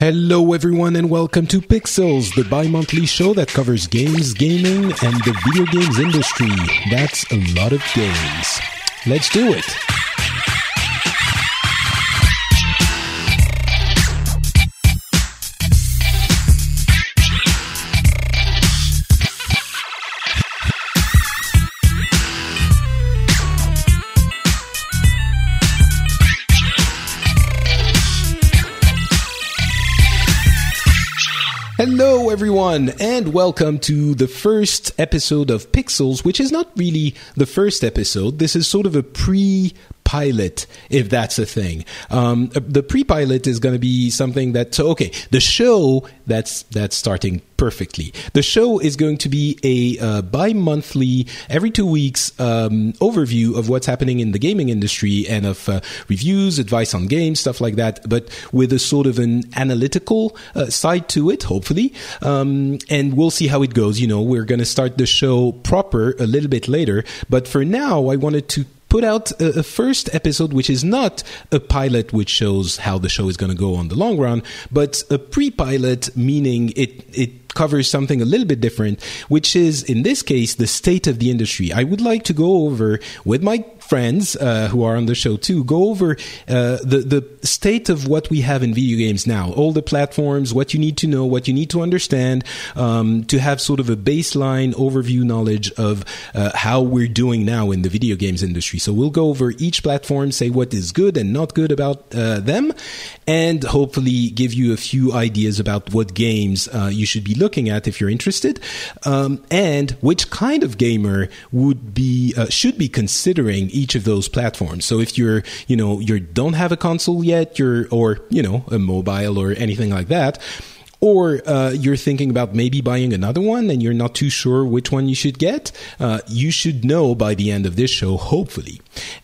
Hello, everyone, and welcome to Pixels, the bi monthly show that covers games, gaming, and the video games industry. That's a lot of games. Let's do it. Everyone, and welcome to the first episode of Pixels, which is not really the first episode. This is sort of a pre pilot, if that's a thing. Um, the pre-pilot is going to be something that. Okay, the show that's that's starting perfectly. The show is going to be a uh, bi-monthly, every two weeks um, overview of what's happening in the gaming industry and of uh, reviews, advice on games, stuff like that. But with a sort of an analytical uh, side to it, hopefully. Um, and we'll see how it goes. You know, we're going to start the show proper a little bit later. But for now, I wanted to put out a, a, first episode which is not a pilot which shows how the show is going to go on the long run but a pre-pilot meaning it it covers something a little bit different which is in this case the state of the industry. I would like to go over with my friends uh, who are on the show too go over uh, the the state of what we have in video games now, all the platforms, what you need to know, what you need to understand, um, to have sort of a baseline overview knowledge of uh, how we're doing now in the video games industry. So we'll go over each platform, say what is good and not good about uh, them, and hopefully give you a few ideas about what games uh, you should be looking at if you're interested, um, and which kind of gamer would be uh, should be considering each of those platforms. So if you're, you know, you don't have a console yet, you're, or, you know, a mobile or anything like that, or uh, you're thinking about maybe buying another one and you're not too sure which one you should get, uh, you should know by the end of this show, hopefully.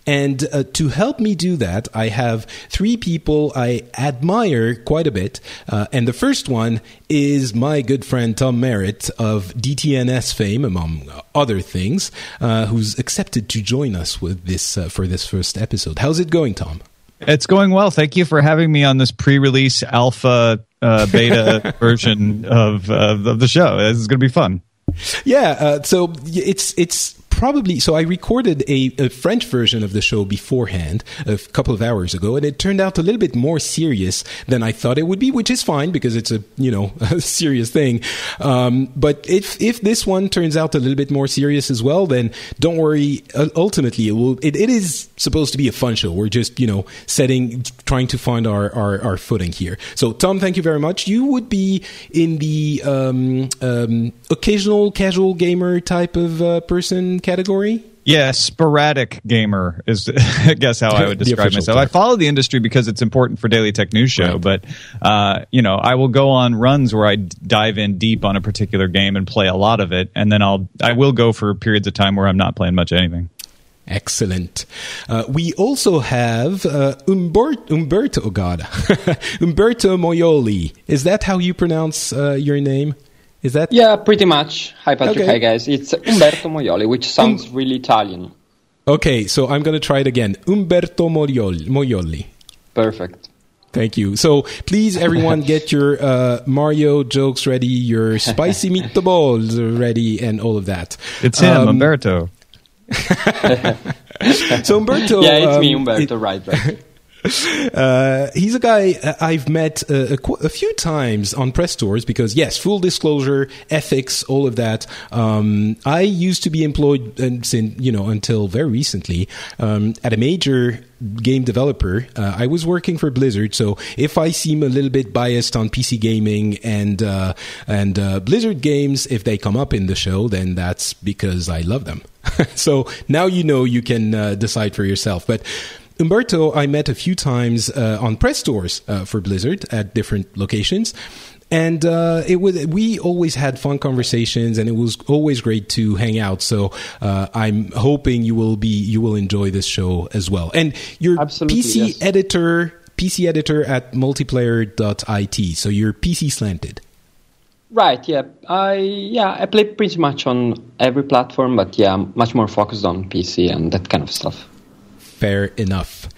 And uh, to help me do that, I have three people I admire quite a bit. Uh, and the first one is my good friend Tom Merritt of DTNS fame, among other things, uh, who's accepted to join us with this uh, for this first episode. How's it going, Tom? It's going well. Thank you for having me on this pre-release alpha uh, beta version of uh, of the show. This is going to be fun. Yeah, uh, so it's it's probably so I recorded a, a, French version of the show beforehand a couple of hours ago, and it turned out a little bit more serious than I thought it would be, which is fine because it's a you know a serious thing. Um, but if if this one turns out a little bit more serious as well, then don't worry. Ultimately, it will. It, it is supposed to be a fun show. We're just you know setting, trying to find our our, our footing here. So Tom, thank you very much. You would be in the um, um, occasional casual gamer type of uh, person category? Yeah, sporadic gamer is, I guess, how I would describe myself. Type. I follow the industry because it's important for Daily Tech News Show, right. but uh, you know, I will go on runs where I dive in deep on a particular game and play a lot of it, and then I'll I will go for periods of time where I'm not playing much anything. Excellent. Uh, we also have uh, Umberto, Umberto, oh God, Umberto Moyoli. Is that how you pronounce uh, your name? Is that? Yeah, pretty much. Hi, Patrick. Okay. Hi, guys. It's Umberto Moioli, which sounds um, really Italian. Okay, so I'm going to try it again. Umberto Moioli. Moioli. Perfect. Thank you. So please, everyone, get your uh, Mario jokes ready, your spicy meatballs ready, and all of that. It's him, um, Umberto. so Umberto. Yeah, it's um, me, Umberto. It, right, right. Uh, he's a guy uh, I've met a, a, a, few times on press tours because, yes, full disclosure, ethics, all of that. Um, I used to be employed, since you know, until very recently, um, at a major game developer. Uh, I was working for Blizzard, so if I seem a little bit biased on PC gaming and uh, and uh, Blizzard games, if they come up in the show, then that's because I love them. so now you know you can uh, decide for yourself. But Umberto, I met a few times uh, on press tours uh, for Blizzard at different locations. And uh, it was we always had fun conversations, and it was always great to hang out. So uh, I'm hoping you will be you will enjoy this show as well. And your Absolutely, PC yes. editor, PC editor at multiplayer.it. So you're PC slanted. Right. Yeah. I yeah I play pretty much on every platform, but yeah, I'm much more focused on PC and that kind of stuff. Fair enough.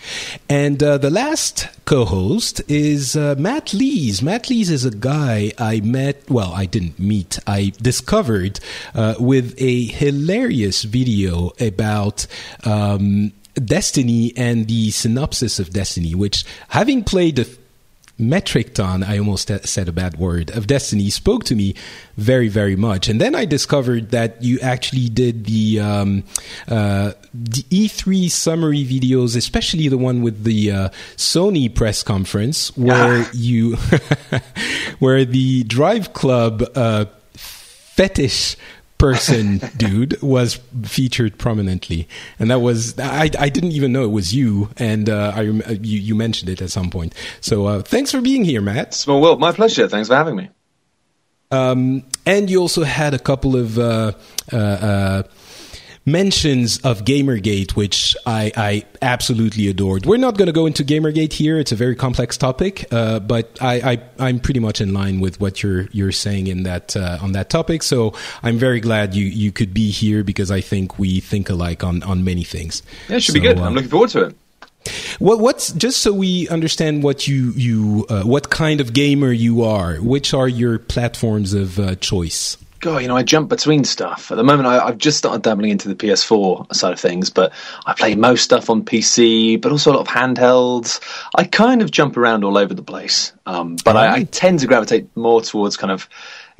And uh, the last co host is uh, Matt Lees. Matt Lees is a guy I met, well, I didn't meet, I discovered uh, with a hilarious video about. Um, Destiny and the synopsis of Destiny, which having played a metric ton, I almost said a bad word, of Destiny spoke to me very, very much. And then I discovered that you actually did the, um, uh, the E3 summary videos, especially the one with the uh, Sony press conference, where you, where the Drive Club uh, fetish person dude was featured prominently. And that was i, I didn't even know it was you. And uh, I, you, you mentioned it at some point. So uh, thanks for being here matt. Small world my pleasure. Thanks for having me. Um, and you also had a couple of uh, uh, uh mentions of Gamergate, which I, I absolutely adored. We're not going to go into Gamergate here; it's a very complex topic, uh, but I, I, am pretty much in line with what you're you're saying in that uh, on that topic. So I'm very glad you you could be here because I think we think alike on on many things. Yeah, it should so, be good. I'm looking forward to it. What, what's just so we understand what you you uh, what kind of gamer you are? Which are your platforms of uh, choice? God, you know, I jump between stuff. At the moment, I, have just started dabbling into the PS4 side of things, but I play most stuff on PC, but also a lot of handhelds. I kind of jump around all over the place, um, but I, I, tend to gravitate more towards kind of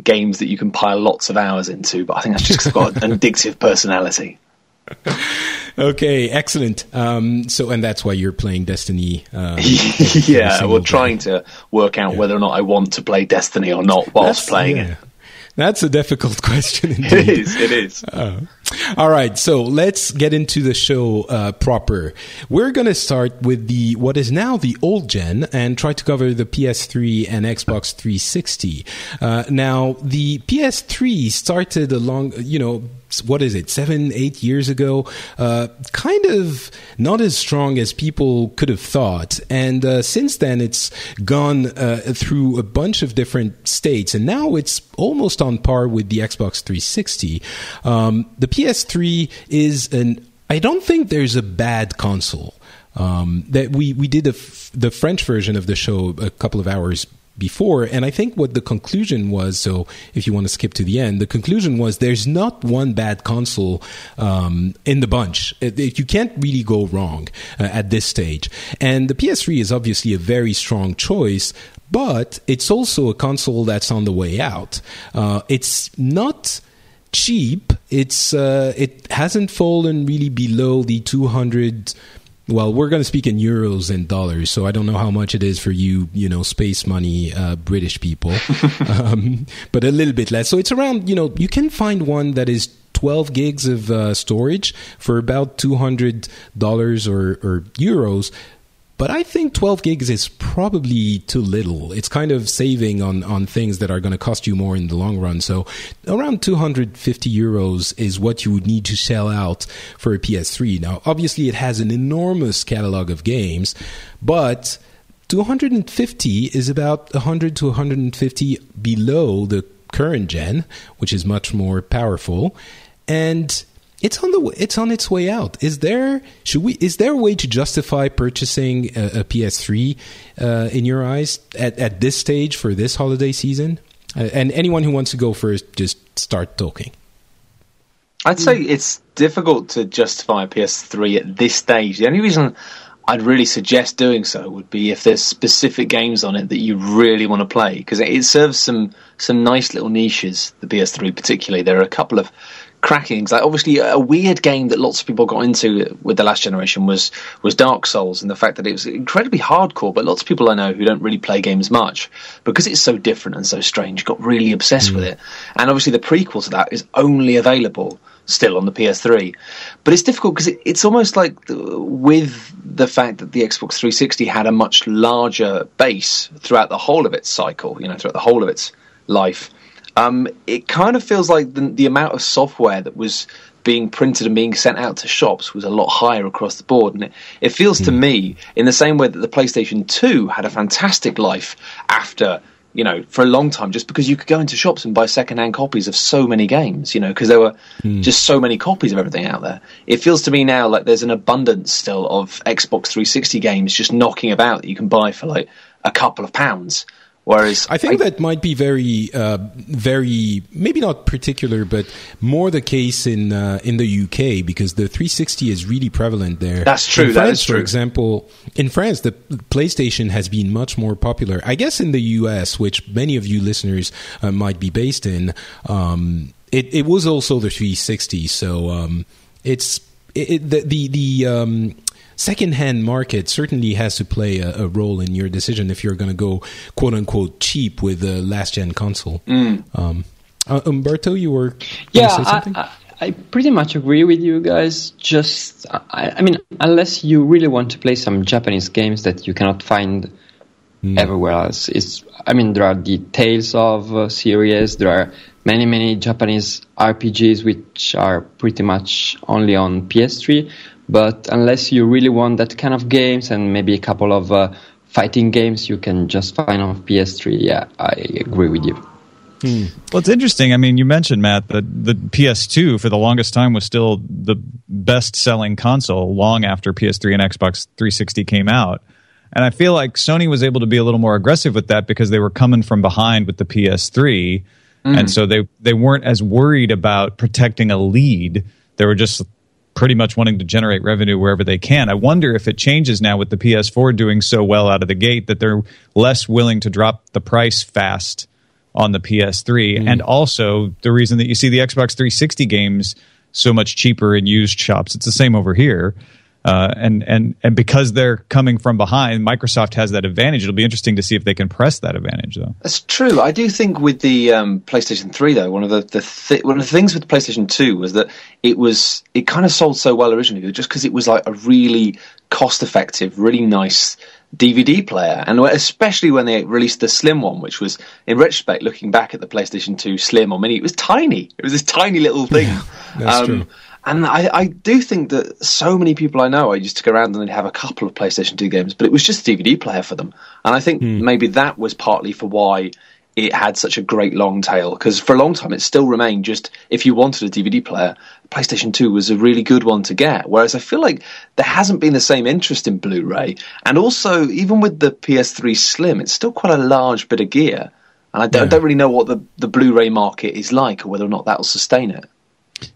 games that you can pile lots of hours into. But I think that's just because I've got an addictive personality. okay, excellent. Um, so, and that's why you're playing Destiny. Um, yeah, we're trying to work out yeah. whether or not I want to play Destiny or not whilst that's, playing yeah. it. That's a difficult question. Indeed. It is. It is. Uh, all right, so let's get into the show uh, proper. We're going to start with the what is now the old gen and try to cover the PS3 and Xbox 360. Uh, now, the PS3 started along, you know, what is it, seven, eight years ago, uh, kind of not as strong as people could have thought. And uh, since then, it's gone uh, through a bunch of different states, and now it's almost on par with the Xbox 360. Um, the PS3 is an I don't think there's a bad console. Um, that we we did the French version of the show a couple of hours before. And I think what the conclusion was so if you want to skip to the end, the conclusion was there's not one bad console um, in the bunch. It, it, you can't really go wrong uh, at this stage. And the PS3 is obviously a very strong choice. But it's also a console that's on the way out. Uh, it's not cheap. It's uh, it hasn't fallen really below the 200 well, we're going to speak in euros and dollars, so I don't know how much it is for you, you know, space money uh, British people, um, but a little bit less. So it's around, you know, you can find one that is 12 gigs of uh, storage for about $200 or, or euros but I think 12 gigs is probably too little. It's kind of saving on, on things that are going to cost you more in the long run. So around 250 euros is what you would need to sell out for a PS3. Now, obviously, it has an enormous catalog of games, but 250 is about 100 to 150 below the current gen, which is much more powerful. And it's on the it's on its way out. Is there should we is there a way to justify purchasing a, a PS3 uh, in your eyes at, at this stage for this holiday season? Uh, and anyone who wants to go first, just start talking. I'd say it's difficult to justify a PS3 at this stage. The only reason I'd really suggest doing so would be if there's specific games on it that you really want to play because it serves some some nice little niches. The PS3 particularly, there are a couple of cracking. Like obviously, a weird game that lots of people got into with the last generation was was Dark Souls, and the fact that it was incredibly hardcore. But lots of people I know who don't really play games much because it's so different and so strange got really obsessed mm. with it. And obviously, the prequel to that is only available still on the PS3. But it's difficult because it, it's almost like with the fact that the Xbox 360 had a much larger base throughout the whole of its cycle, you know, throughout the whole of its life. Um, it kind of feels like the, the amount of software that was being printed and being sent out to shops was a lot higher across the board. And it, it feels mm. to hmm. me, in the same way that the PlayStation 2 had a fantastic life after you know, for a long time, just because you could go into shops and buy secondhand copies of so many games, you know, because there were mm. just so many copies of everything out there. It feels to me now like there's an abundance still of Xbox 360 games just knocking about that you can buy for like a couple of pounds. Whereas I think I, that might be very, uh, very maybe not particular, but more the case in uh, in the UK because the 360 is really prevalent there. That's true. In France, that is true. For example, in France, the PlayStation has been much more popular. I guess in the US, which many of you listeners uh, might be based in, um, it, it was also the 360. So um, it's it, the the, the um, secondhand market certainly has to play a, a, role in your decision if you're going to go quote unquote cheap with the last gen console. Mm. Um, uh, Umberto, you were yeah. I, I, I, pretty much agree with you guys. Just I, I, mean, unless you really want to play some Japanese games that you cannot find mm. everywhere else, it's. I mean, there are the Tales of uh, series. There are many many Japanese RPGs which are pretty much only on PS3. But unless you really want that kind of games and maybe a couple of uh, fighting games, you can just find on PS3. Yeah, I agree with you. Hmm. Well, it's interesting. I mean, you mentioned Matt that the PS2 for the longest time was still the best-selling console long after PS3 and Xbox 360 came out. And I feel like Sony was able to be a little more aggressive with that because they were coming from behind with the PS3, mm. and so they they weren't as worried about protecting a lead. They were just pretty much wanting to generate revenue wherever they can. I wonder if it changes now with the PS4 doing so well out of the gate that they're less willing to drop the price fast on the PS3. Mm. And also the reason that you see the Xbox 360 games so much cheaper in used shops. It's the same over here. Uh, and and and because they're coming from behind, Microsoft has that advantage. It'll be interesting to see if they can press that advantage, though. That's true. I do think with the um, PlayStation Three, though, one of the, the th- one of the things with the PlayStation Two was that it was it kind of sold so well originally, just because it was like a really cost-effective, really nice DVD player, and especially when they released the Slim one, which was, in retrospect, looking back at the PlayStation Two Slim or Mini, it was tiny. It was this tiny little thing. Yeah, that's um, true. And I, I, do think that so many people I know, I used to go around and they'd have a couple of PlayStation 2 games, but it was just a DVD player for them. And I think mm. maybe that was partly for why it had such a great long tail. Because for a long time, it still remained just if you wanted a DVD player, PlayStation 2 was a really good one to get. Whereas I feel like there hasn't been the same interest in Blu ray. And also, even with the PS3 Slim, it's still quite a large bit of gear. And I don't, yeah. I don't really know what the, the Blu ray market is like or whether or not that'll sustain it.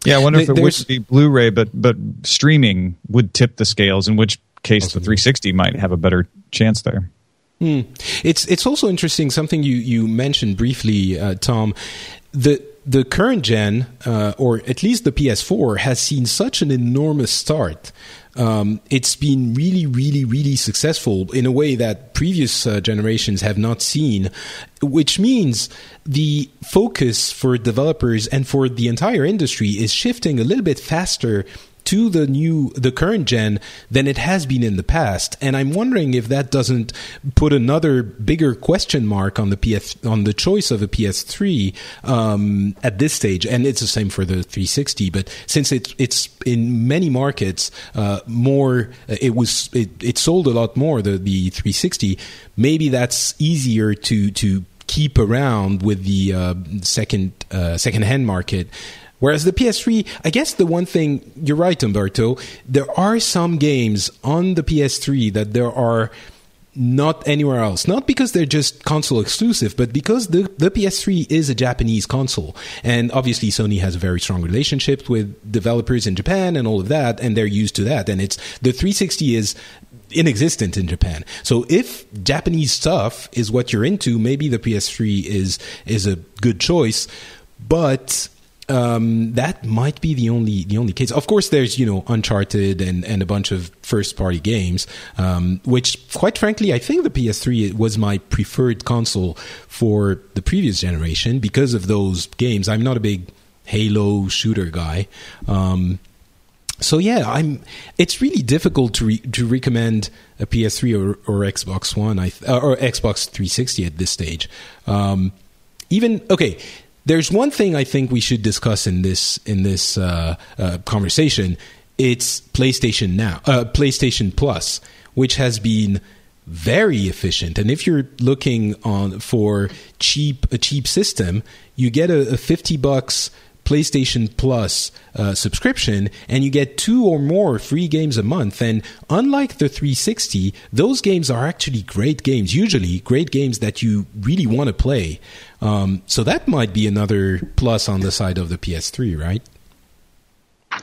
Yeah, I wonder if it would be Blu-ray, but but streaming would tip the scales. In which case, the 360 might have a better chance there. Hmm. It's it's also interesting something you you mentioned briefly, uh, Tom. The the current gen, uh, or at least the PS4, has seen such an enormous start um, it's been really, really, really successful in a way that previous uh, generations have not seen, which means the focus for developers and for the entire industry is shifting a little bit faster to the new the current gen than it has been in the past. And i'm wondering if that doesn't put another bigger question mark on the ps on the choice of a ps3 um, at this stage. And it's the same for the 360 but since it's it's in many markets uh, more it was it, it sold a lot more the the 360 maybe that's easier to to keep around with the uh, second uh, second hand market Whereas the PS3, I guess the one thing you're right, Umberto, there are some games on the PS3 that there are not anywhere else. Not because they're just console exclusive, but because the, the PS3 is a Japanese console. And obviously Sony has a very strong relationship with developers in Japan and all of that, and they're used to that. And it's the 360 is inexistent in Japan. So if Japanese stuff is what you're into, maybe the PS3 is is a good choice. But um, that might be the only the only case. Of course, there's you know Uncharted and, and a bunch of first party games, um, which quite frankly, I think the PS3 was my preferred console for the previous generation because of those games. I'm not a big Halo shooter guy. Um, so yeah, I'm. It's really difficult to re, to recommend a PS3 or, or Xbox One, I uh, or Xbox 360 at this stage. Um, even okay, there's one thing I think we should discuss in this in this uh, uh, conversation. It's PlayStation Now, uh, PlayStation Plus, which has been very efficient. And if you're looking on for cheap a cheap system, you get a, a 50 bucks PlayStation Plus uh, subscription, and you get two or more free games a month. And unlike the 360, those games are actually great games. Usually, great games that you really want to play. Um, so that might be another plus on the side of the PS3, right?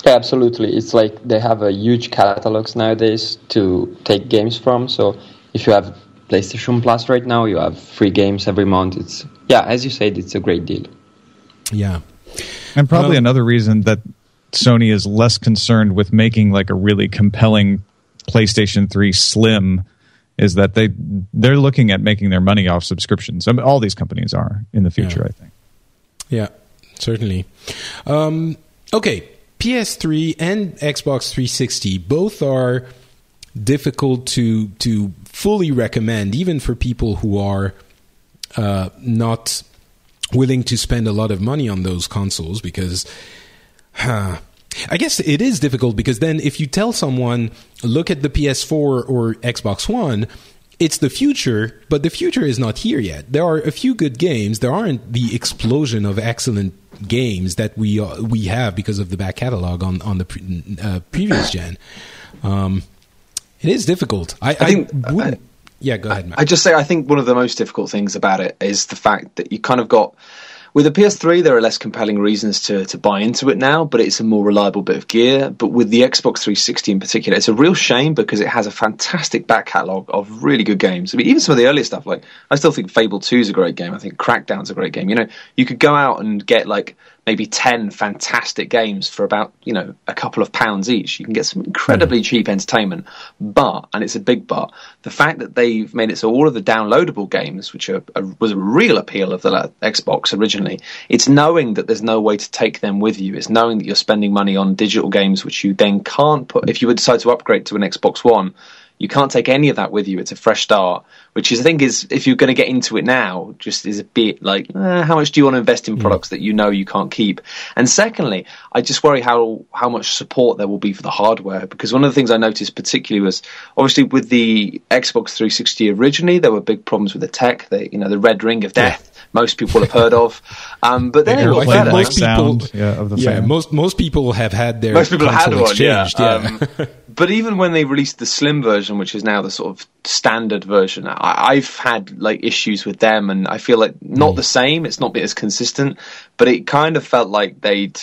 Yeah, absolutely. It's like they have a huge catalogs nowadays to take games from. So if you have PlayStation Plus right now, you have free games every month. It's yeah, as you said, it's a great deal. Yeah, and probably well, another reason that Sony is less concerned with making like a really compelling PlayStation 3 Slim is that they they're looking at making their money off subscriptions. I mean, all these companies are in the future, yeah. I think. Yeah, certainly. Um, okay, PS3 and Xbox 360 both are difficult to to fully recommend, even for people who are uh, not willing to spend a lot of money on those consoles because. Huh, I guess it is difficult because then if you tell someone, look at the PS4 or Xbox One, it's the future, but the future is not here yet. There are a few good games. There aren't the explosion of excellent games that we uh, we have because of the back catalog on on the pre- uh, previous gen. Um, it is difficult. I, I think. I, yeah, go ahead. Matt. I just say I think one of the most difficult things about it is the fact that you kind of got with the PS3, there are less compelling reasons to, to buy into it now, but it's a more reliable bit of gear. But with the Xbox 360 in particular, it's a real shame because it has a fantastic back catalogue of really good games. I mean, even some of the earlier stuff, like I still think Fable 2 is a great game. I think Crackdown's a great game. You know, you could go out and get like maybe 10 fantastic games for about, you know, a couple of pounds each. You can get some incredibly mm. cheap entertainment. But, and it's a big but, the fact that they've made it so all of the downloadable games, which are, are, was a real appeal of the Xbox originally, it's knowing that there's no way to take them with you. It's knowing that you're spending money on digital games, which you then can't put, if you would decide to upgrade to an Xbox One, you can't take any of that with you. It's a fresh start, which is I think is if you're going to get into it now, just is a bit like eh, how much do you want to invest in hmm. products that you know you can't keep? And secondly, I just worry how how much support there will be for the hardware because one of the things I noticed particularly was obviously with the Xbox 360 originally there were big problems with the tech. The you know the red ring of death. Yeah most people have heard of. Um, but then it got better. Most people, yeah, yeah most most people have had their most people have had one. Yeah. yeah. Um, but even when they released the slim version, which is now the sort of standard version, I, have had like issues with them, and I feel like not mm. the same. It's not been as consistent, but it kind of felt like they'd.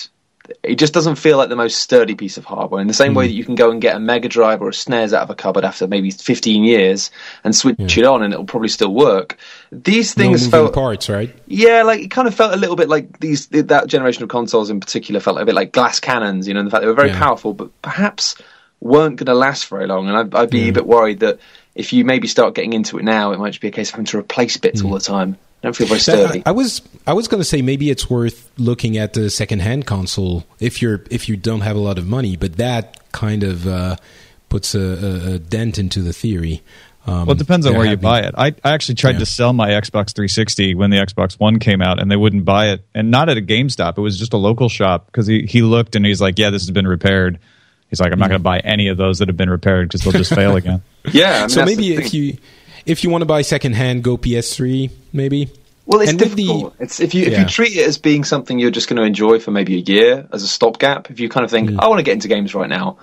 It just doesn't feel like the most sturdy piece of hardware. In the same mm. way that you can go and get a Mega Drive or a SNES out of a cupboard after maybe 15 years and switch yeah. it on, and it'll probably still work. These things no felt parts, right? Yeah, like it kind of felt a little bit like these that generation of consoles in particular felt a bit like glass cannons. You know, in the fact they were very yeah. powerful, but perhaps weren't going to last very long. And I'd, I'd be a bit worried that if you maybe start getting into it now, it might just be a case of having to replace bits mm. all the time. I don't feel very sturdy. I, I was I was going to say maybe it's worth looking at the secondhand console if you're if you don't have a lot of money, but that kind of uh, puts a, a, a, dent into the theory. Um, well, it depends on where having, you buy it. I, I actually tried yeah. to sell my Xbox 360 when the Xbox One came out, and they wouldn't buy it, and not at a GameStop. It was just a local shop because he he looked and he's like, "Yeah, this has been repaired." He's like, I'm not going to buy any of those that have been repaired because they'll just fail again. Yeah. I mean, so maybe if you if you want to buy secondhand, go PS3. Maybe. Well, it's and difficult. The, it's if you if yeah. you treat it as being something you're just going to enjoy for maybe a year as a stopgap. If you kind of think, mm. I want to get into games right now,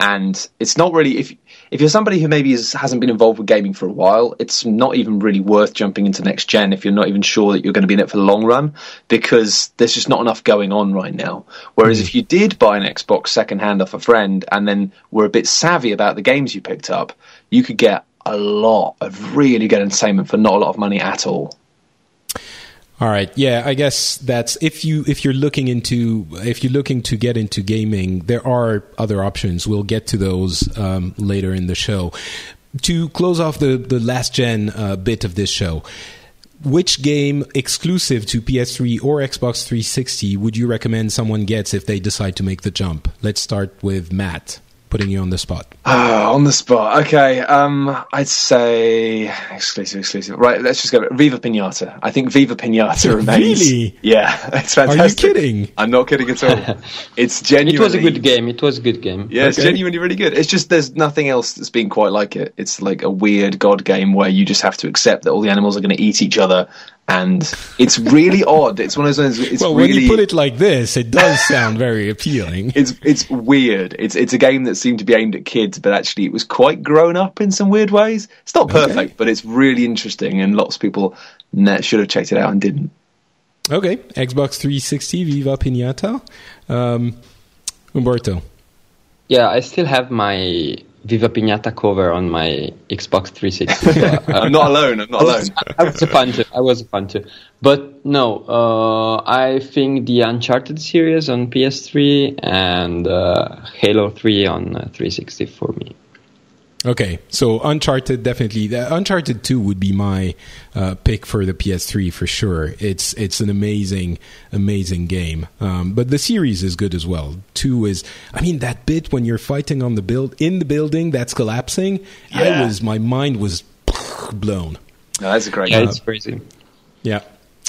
and it's not really if if you're somebody who maybe is, hasn't been involved with gaming for a while, it's not even really worth jumping into next gen if you're not even sure that you're going to be in it for the long run because there's just not enough going on right now. Whereas mm. if you did buy an Xbox secondhand off a friend and then were a bit savvy about the games you picked up, you could get a lot of really good entertainment for not a lot of money at all. All right. Yeah, I guess that's if you if you're looking into if you're looking to get into gaming, there are other options. We'll get to those um, later in the show. To close off the the last gen uh, bit of this show, which game exclusive to PS3 or Xbox 360 would you recommend someone gets if they decide to make the jump? Let's start with Matt putting you on the spot? Uh, on the spot. Okay. Um, I'd say exclusive, exclusive. Right. Let's just go. Viva Pinata. I think Viva Pinata remains. Really? Yeah. It's fantastic. Are you kidding? I'm not kidding at all. It's genuinely. It was a good game. It was a good game. Yeah, it's okay. genuinely really good. It's just there's nothing else that's been quite like it. It's like a weird god game where you just have to accept that all the animals are going to eat each other and it's really odd. It's one of those. It's well, really, when you put it like this, it does sound very appealing. It's it's weird. It's it's a game that seemed to be aimed at kids, but actually it was quite grown up in some weird ways. It's not perfect, okay. but it's really interesting, and lots of people should have checked it out and didn't. Okay, Xbox 360 Viva Pinata, um, Umberto. Yeah, I still have my Viva Pinata cover on my Xbox 360. So, uh, I'm not alone. I'm not alone. I was a fan too. I was a fan too. But no, uh, I think the Uncharted series on PS3 and uh, Halo 3 on uh, 360 for me. Okay, so Uncharted definitely. Uh, Uncharted Two would be my uh, pick for the PS3 for sure. It's it's an amazing, amazing game. Um, but the series is good as well. Two is, I mean, that bit when you're fighting on the build in the building that's collapsing. Yeah. I was my mind was blown. No, that's a great. Yeah, it's crazy. Yeah.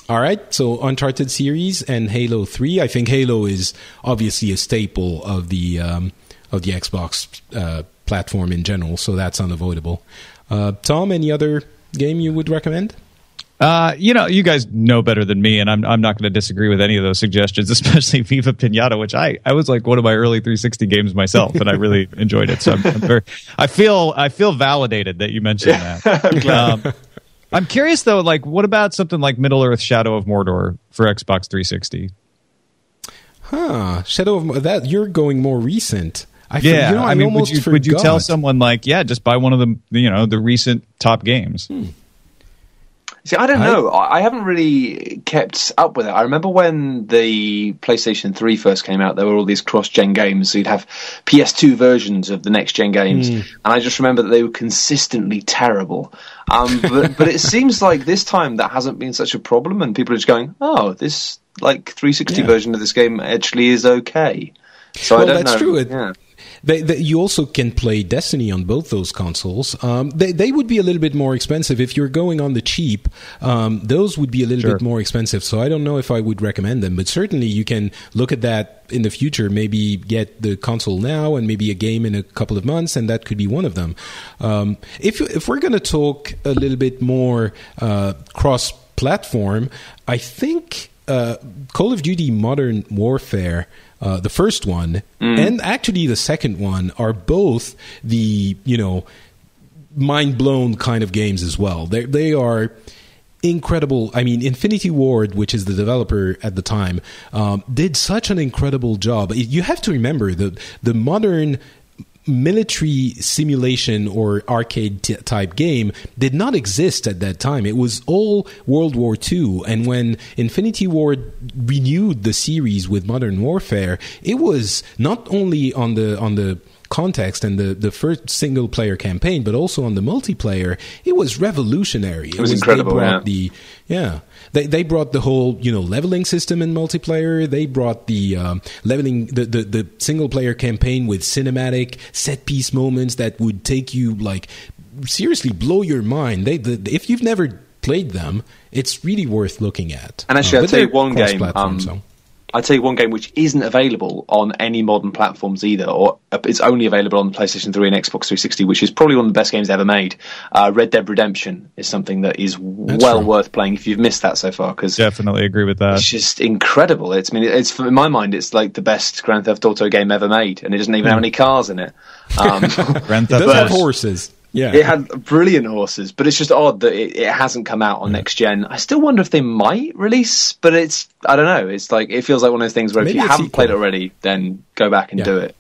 All right, so Uncharted series and Halo Three. I think Halo is obviously a staple of the um, of the Xbox. Uh, platform in general, so that's unavoidable. Uh, Tom, any other game you would recommend? Uh, you know, you guys know better than me, and I'm I'm not going to disagree with any of those suggestions, especially Viva Pinata, which I, I was like one of my early 360 games myself, and I really enjoyed it. So I'm, I'm very, I feel I feel validated that you mentioned that. um, I'm curious though, like, what about something like Middle Earth: Shadow of Mordor for Xbox 360? Huh, Shadow of that you're going more recent. I yeah, you know, I, I, mean, would you, would you tell someone like, yeah, just buy one of the you know the recent top games? Hmm. See, I don't I, know. I haven't really kept up with it. I remember when the PlayStation 3 first came out, there were all these cross gen games. So you'd have PS2 versions of the next gen games. Mm. And I just remember that they were consistently terrible. Um, but, but it seems like this time that hasn't been such a problem. And people are just going, oh, this like 360 yeah. version of this game actually is okay. So well, I don't that's know. true. It, yeah. They, they, you also can play Destiny on both those consoles. Um, they, they would be a little bit more expensive if you're going on the cheap. Um, those would be a little sure. bit more expensive. So I don't know if I would recommend them, but certainly you can look at that in the future. Maybe get the console now and maybe a game in a couple of months, and that could be one of them. Um, if if we're going to talk a little bit more uh, cross platform, I think uh, Call of Duty Modern Warfare uh, the first one mm. and actually the second one are both the you know mind blown kind of games as well. They they are incredible. I mean, Infinity Ward, which is the developer at the time, um, did such an incredible job. You have to remember that the modern military simulation or arcade t- type game did not exist at that time. It was all World War II. And when Infinity Ward renewed the series with Modern Warfare, it was not only on the on the context and the, the first single player campaign, but also on the multiplayer, it was revolutionary. It was, it was incredible. yeah. The, yeah. They, they brought the whole, you know, leveling system in multiplayer. They brought the um, leveling, the, the, the single player campaign with cinematic set piece moments that would take you like seriously blow your mind. They, the, if you've never played them, it's really worth looking at. And actually, uh, I'll tell you one game. Um, so. I'd tell you one game which isn't available on any modern platforms either, or it's only available on PlayStation 3 and Xbox 360, which is probably one of the best games ever made. Uh, Red Dead Redemption is something that is That's well true. worth playing if you've missed that so far. Because definitely agree with that. It's just incredible. It's I mean, it's in my mind, it's like the best Grand Theft Auto game ever made, and it doesn't even mm. have hmm. any cars in it. Um, Grand Theft it does have horses. Yeah, it had brilliant horses, but it's just odd that it, it hasn't come out on mm. next gen. I still wonder if they might release, but it's I don't know. It's like it feels like one of those things where Maybe if you haven't sequel. played it already, then go back and yeah. do it.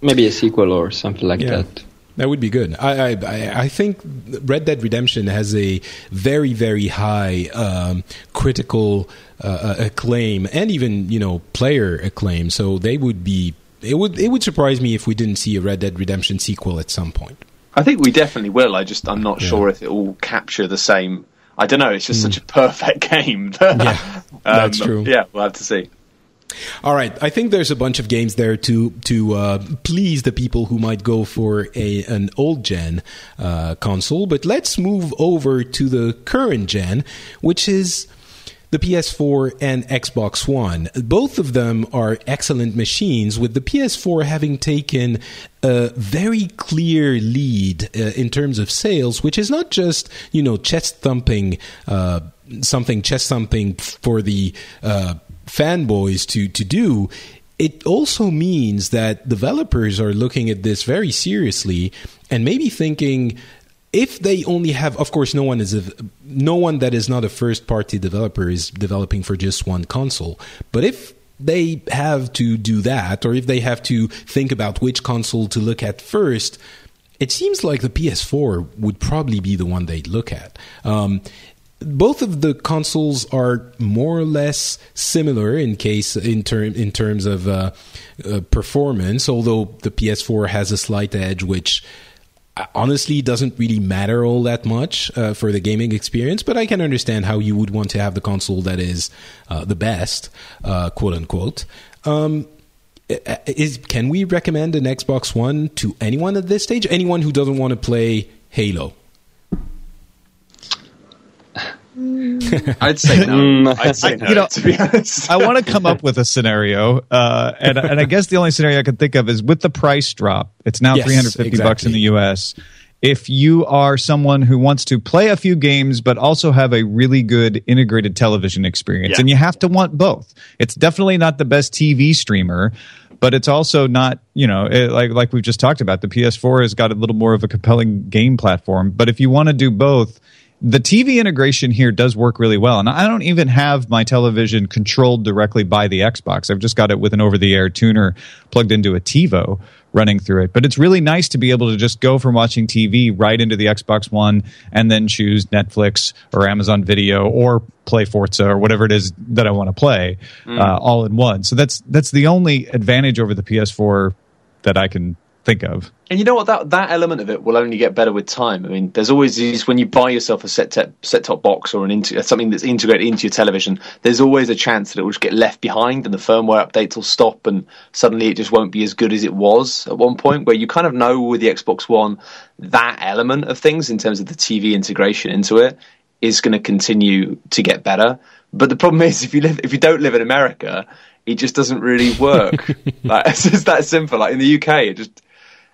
Maybe a sequel or something like yeah. that. That would be good. I, I I think Red Dead Redemption has a very very high um, critical uh, uh, acclaim and even you know player acclaim. So they would be. It would it would surprise me if we didn't see a Red Dead Redemption sequel at some point. I think we definitely will. I just I'm not yeah. sure if it will capture the same I don't know. It's just mm. such a perfect game. yeah, that's um, true. Yeah, we'll have to see. All right, I think there's a bunch of games there to to uh, please the people who might go for a an old gen uh, console. But let's move over to the current gen, which is the PS4 and Xbox One. Both of them are excellent machines, with the PS4 having taken a very clear lead uh, in terms of sales, which is not just you know chest thumping, uh, something chest thumping for the uh, fanboys to to do. It also means that developers are looking at this very seriously and maybe thinking if they only have of course no one is a, no one that is not a first party developer is developing for just one console but if they have to do that or if they have to think about which console to look at first it seems like the PS4 would probably be the one they'd look at um, both of the consoles are more or less similar in case in term in terms of uh, uh, performance. Although the PS4 has a slight edge, which honestly doesn't really matter all that much uh, for the gaming experience, but I can understand how you would want to have the console that is uh, the best, uh, quote unquote. Um, is can we recommend an Xbox One to anyone at this stage? Anyone who doesn't want to play Halo? I'd say no. Mm. I'd say no. You know, to be honest, I want to come up with a scenario, uh, and and I guess the only scenario I can think of is with the price drop. It's now yes, 350 exactly. bucks in the U.S. If you are someone who wants to play a few games but also have a really good integrated television experience, yeah. and you have to want both. It's definitely not the best TV streamer, but it's also not you know it, like like we've just talked about. The PS4 has got a little more of a compelling game platform, but if you want to do both the TV integration here does work really well. And I don't even have my television controlled directly by the Xbox. I've just got it with an over the air tuner plugged into a TiVo running through it. But it's really nice to be able to just go from watching TV right into the Xbox One and then choose Netflix or Amazon Video or play Forza or whatever it is that I want to play mm. uh, all in one. So that's that's the only advantage over the PS4 that I can think of. And you know what? That that element of it will only get better with time. I mean, there's always these when you buy yourself a set te- set top box or an inter- something that's integrated into your television. There's always a chance that it will just get left behind, and the firmware updates will stop, and suddenly it just won't be as good as it was at one point. Where you kind of know with the Xbox One that element of things in terms of the TV integration into it is going to continue to get better. But the problem is, if you live, if you don't live in America, it just doesn't really work. like, it's just that simple. Like in the UK, it just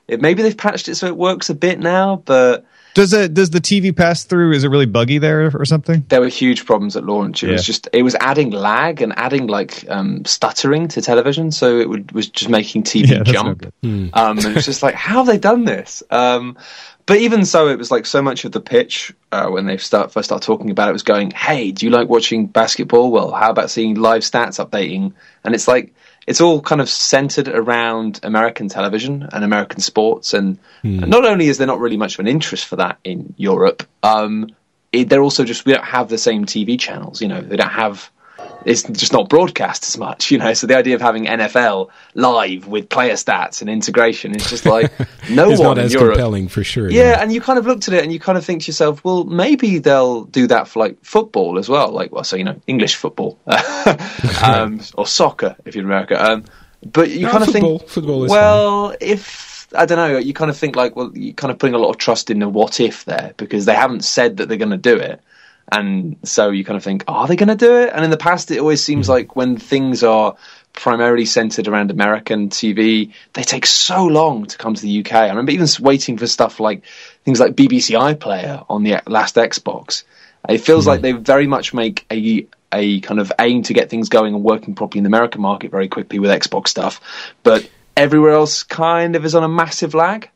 it, maybe they've patched it so it works a bit now, but does it does the TV pass through? Is it really buggy there or something? There were huge problems at launch. It yeah. was just it was adding lag and adding like um, stuttering to television, so it would, was just making TV yeah, jump. No hmm. um, and it's just like how have they done this? Um, but even so, it was like so much of the pitch uh, when they start first start talking about it was going, "Hey, do you like watching basketball? Well, how about seeing live stats updating?" And it's like it's all kind of centered around American television and American sports. And, mm. not only is there not really much of an interest for that in Europe, um, it, they're also just we don't have the same TV channels. You know, they don't have it's just not broadcast as much, you know. So the idea of having NFL live with player stats and integration is just like no it's one not as Europe. compelling for sure. Yeah, and you kind of looked at it and you kind of think to yourself, well, maybe they'll do that for like football as well, like well, so you know, English football um, or soccer if you're in America. Um, but you no, kind of football, think, football well, fine. if I don't know, you kind of think like, well, you're kind of putting a lot of trust in the what if there because they haven't said that they're going to do it. And so you kind of think, are they going to do it? And in the past, it always seems mm-hmm. like when things are primarily centered around American TV, they take so long to come to the UK. I remember even waiting for stuff like things like BBC iPlayer on the last Xbox. It feels like they very much make a a kind of aim to get things going and working properly in the American market very quickly with Xbox stuff, but everywhere else kind of is on a massive lag.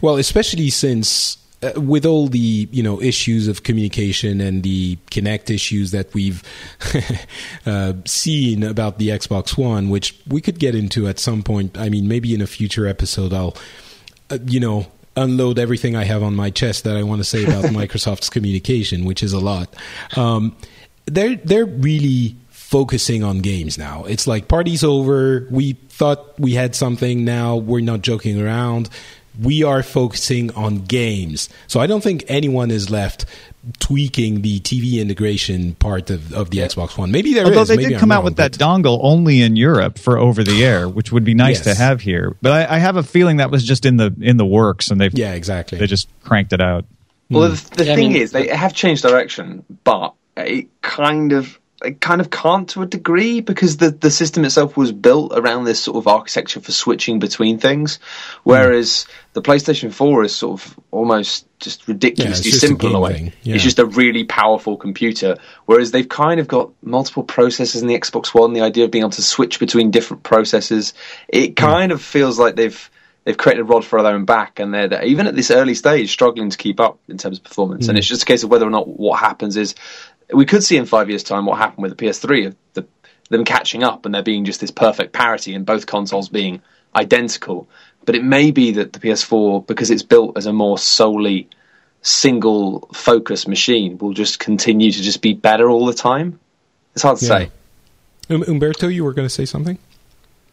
Well, especially since uh, with all the you know issues of communication and the Kinect issues that we've uh, seen about the Xbox One, which we could get into at some point. I mean, maybe in a future episode, I'll uh, you know unload everything I have on my chest that I want to say about Microsoft's communication, which is a lot. Um, they're they're really focusing on games now. It's like party's over. We thought we had something. Now we're not joking around we are focusing on games. So I don't think anyone is left tweaking the TV integration part of, of the Xbox One. Maybe there Although is. they Maybe did I'm come out wrong, with that dongle only in Europe for over the air, which would be nice Yes. to have here. But I, I have a feeling that was just in the in the works, and they Yeah, exactly. they just cranked it out. Well, hmm. the, the Yeah, I thing mean- is, they have changed direction, but it kind of it kind of can't to a degree because the the system itself was built around this sort of architecture for switching between things, whereas the PlayStation Four is sort of almost just ridiculously just simple in a way. yeah. It's just a really powerful computer, whereas they've kind of got multiple processors in the Xbox One. The idea of being able to switch between different processors, it kind of feels like they've they've created a rod for their own back, and they're, they're even at this early stage struggling to keep up in terms of performance. And it's just a case of whether or not what happens is we could see in five years' time what happened with the PS3 of the, them catching up and there being just this perfect parity and both consoles being identical. But it may be that the PS4, because it's built as a more solely single focus machine, will just continue to just be better all the time. It's hard to Yeah. say. Um, Umberto, you were going to say something?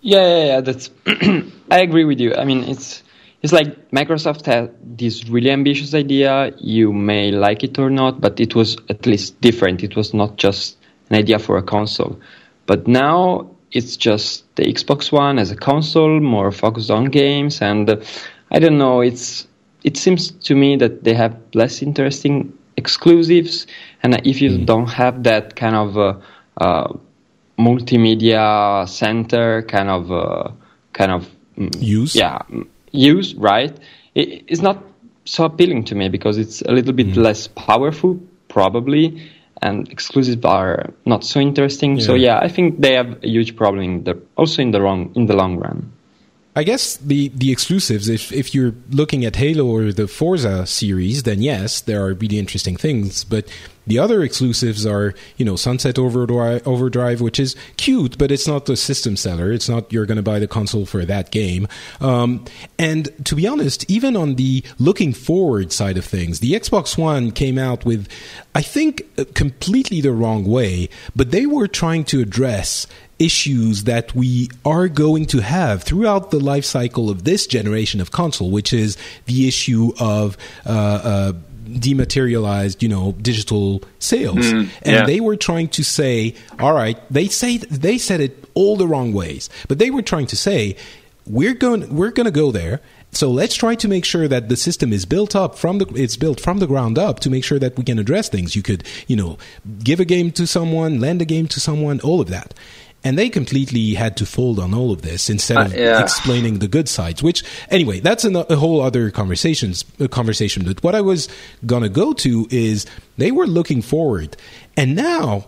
Yeah, yeah, yeah. That's. I agree with you. I mean, it's it's like Microsoft had this really ambitious idea. You may like it or not, but it was at least different. It was not just an idea for a console. But now it's just the Xbox One as a console, more focused on games, and uh, I don't know. It's it seems to me that they have less interesting exclusives, and if you don't have that kind of uh, uh, multimedia center kind of uh, kind of mm, Use? yeah mm, use right it, it's not so appealing to me because it's a little bit Mm. less powerful probably and exclusives are not so interesting so Yeah. yeah i think they have a huge problem in the, also in the wrong in the long run I guess the, the exclusives, if, if you're looking at Halo or the Forza series, then yes, there are really interesting things. But the other exclusives are, you know, Sunset Overdrive, which is cute, but it's not the system seller. It's not you're going to buy the console for that game. Um, and to be honest, even on the looking forward side of things, the Xbox One came out with, I think, uh, completely the wrong way, but they were trying to address issues that we are going to have throughout the life cycle of this generation of console, which is the issue of uh, uh, dematerialized, you know, digital sales. and yeah. they were trying to say, all right, they say they said it all the wrong ways, but they were trying to say, we're going we're going to go there. So let's try to make sure that the system is built up from the it's built from the ground up to make sure that we can address things. You could, you know, give a game to someone, lend a game to someone, all of that. And they completely had to fold on all of this instead of Uh, yeah. explaining the good sides. Which, anyway, that's an, a whole other conversations uh, conversation. But what I was gonna go to is they were looking forward, and now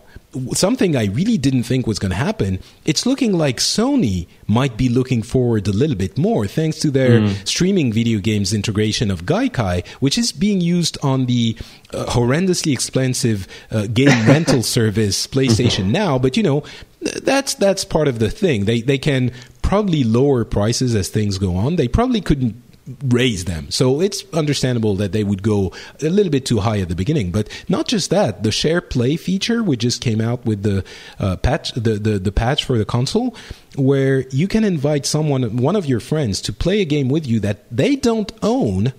something I really didn't think was going to happen. It's looking like Sony might be looking forward a little bit more, thanks to their streaming video games integration of Gaikai, which is being used on the uh, horrendously expensive uh, game rental service PlayStation Now. But you know, that's that's part of the thing. They they can probably lower prices as things go on. They probably couldn't raise them. So it's understandable that they would go a little bit too high at the beginning. But not just that, the share play feature, which just came out with the uh, patch, the, the the patch for the console, where you can invite someone, one of your friends, to play a game with you that they don't own.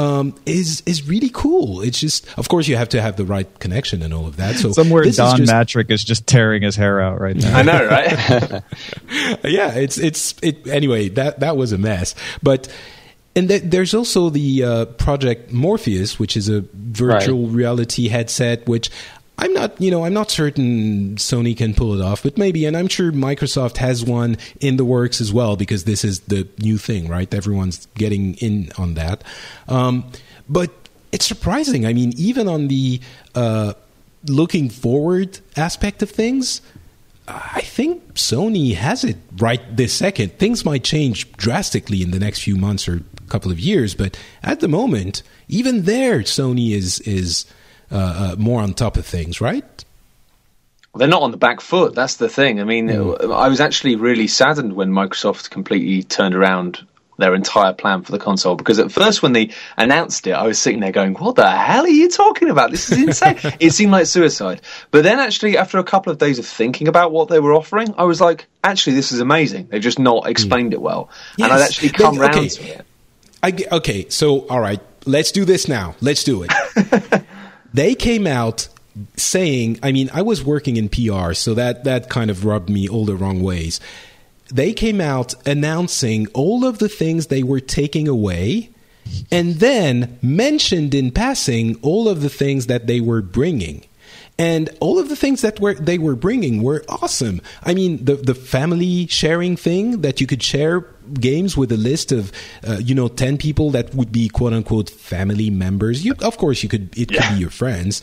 Um, is is really cool. It's just, of course, you have to have the right connection and all of that. So Somewhere this is Don just- Mattrick is just tearing his hair out right now. I know, right? yeah, it's it's it anyway. That that was a mess, but. And th- there's also the uh, project Morpheus, which is a virtual reality headset, which I'm not, you know, I'm not certain Sony can pull it off, but maybe. And I'm sure Microsoft has one in the works as well because this is the new thing, right? Everyone's getting in on that. Um, but it's surprising. I mean, even on the uh, looking forward aspect of things, I think Sony has it right this second. Things might change drastically in the next few months or couple of years, but at the moment, even there, Sony is is uh, uh, more on top of things, right? They're not on the back foot. That's the thing. I mean, I was actually really saddened when Microsoft completely turned around their entire plan for the console because at first when they announced it, I was sitting there going, "What the hell are you talking about? This is insane!" it seemed like suicide. But then, actually, after a couple of days of thinking about what they were offering, I was like, "Actually, this is amazing." They've just not explained it well, and I'd actually come round okay. to it. I, okay, so all right, let's do this now. Let's do it. they came out saying, I mean, I was working in PR, so that that kind of rubbed me all the wrong ways. They came out announcing all of the things they were taking away and then mentioned in passing all of the things that they were bringing. And all of the things that were they were bringing were awesome. I mean, the the family sharing thing that you could share games with a list of uh, you know 10 people that would be quote unquote family members you of course you could it yeah. could be your friends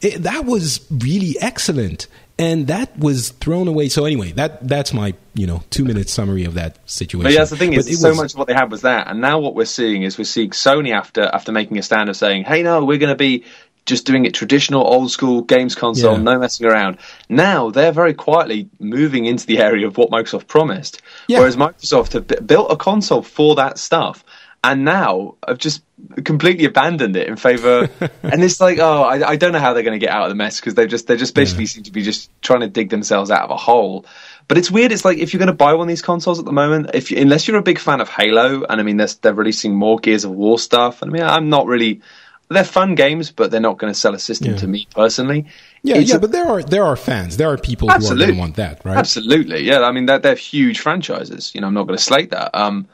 it, that was really excellent and that was thrown away so anyway that that's my you know two minute summary of that situation but yeah that's the thing is so was, much of what they had was that and now what we're seeing is we're seeing sony after after making a stand of saying hey no we're going to be just doing it traditional old school games console, yeah. no messing around. Now they're very quietly moving into the area of what Microsoft promised. Yeah. Whereas Microsoft have built a console for that stuff and now have just completely abandoned it in favor and it's like oh I, I, don't know how they're going to get out of the mess because they just they just basically yeah. seem to be just trying to dig themselves out of a hole but it's weird it's like if you're going to buy one of these consoles at the moment if you, unless you're a big fan of halo and i mean they're, they're releasing more gears of war stuff and i mean i'm not really they're fun games, but they're not going to sell a system yeah. to me personally. Yeah, it's yeah, a, but there are there are fans. There are people absolutely. who are going to want that, right? Absolutely, yeah. I mean, they're, they're huge franchises. You know, I'm not going to slate that. Um,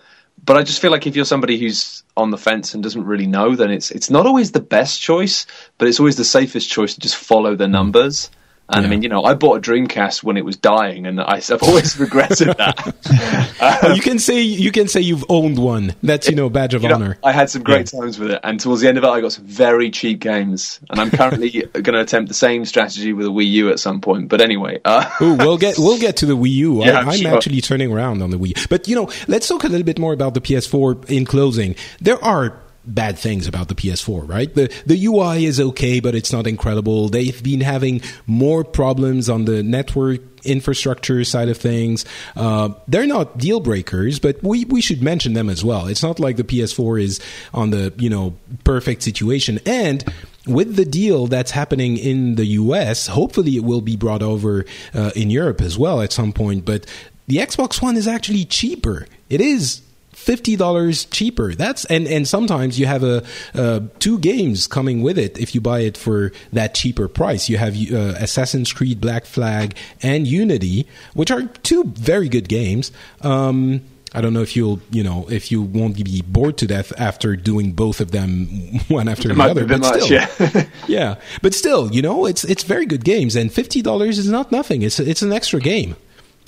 but I just feel like if you're somebody who's on the fence and doesn't really know, then it's it's not always the best choice, but it's always the safest choice to just follow the numbers. And yeah. I mean, you know, I bought a Dreamcast when it was dying, and I, have always regretted that. um, you can say you can say you've owned one. That's you know badge of honor. Know, I had some great yeah. times with it, and towards the end of it, I got some very cheap games. And I'm currently going to attempt the same strategy with a Wii U at some point. But anyway, uh, Ooh, we'll get we'll get to the Wii U. Yeah, I, am sure. actually turning around on the Wii. But you know, let's talk a little bit more about the PS4 in closing. There are bad things about the PS4, right? The the UI is okay, but it's not incredible. They've been having more problems on the network infrastructure side of things. Uh, they're not deal breakers, but we, we should mention them as well. It's not like the PS4 is on the you know perfect situation. And with the deal that's happening in the US, hopefully it will be brought over uh, in Europe as well at some point. But the Xbox One is actually cheaper. It is fifty dollars cheaper. That's and and sometimes you have a uh, two games coming with it if you buy it for that cheaper price. You have uh, Assassin's Creed Black Flag and Unity, which are two very good games. Um, I don't know if you'll, you know, if you won't be bored to death after doing both of them one after it the other. But much, still, yeah. yeah, but still, you know, it's it's very good games, and fifty dollars is not nothing. It's it's an extra game.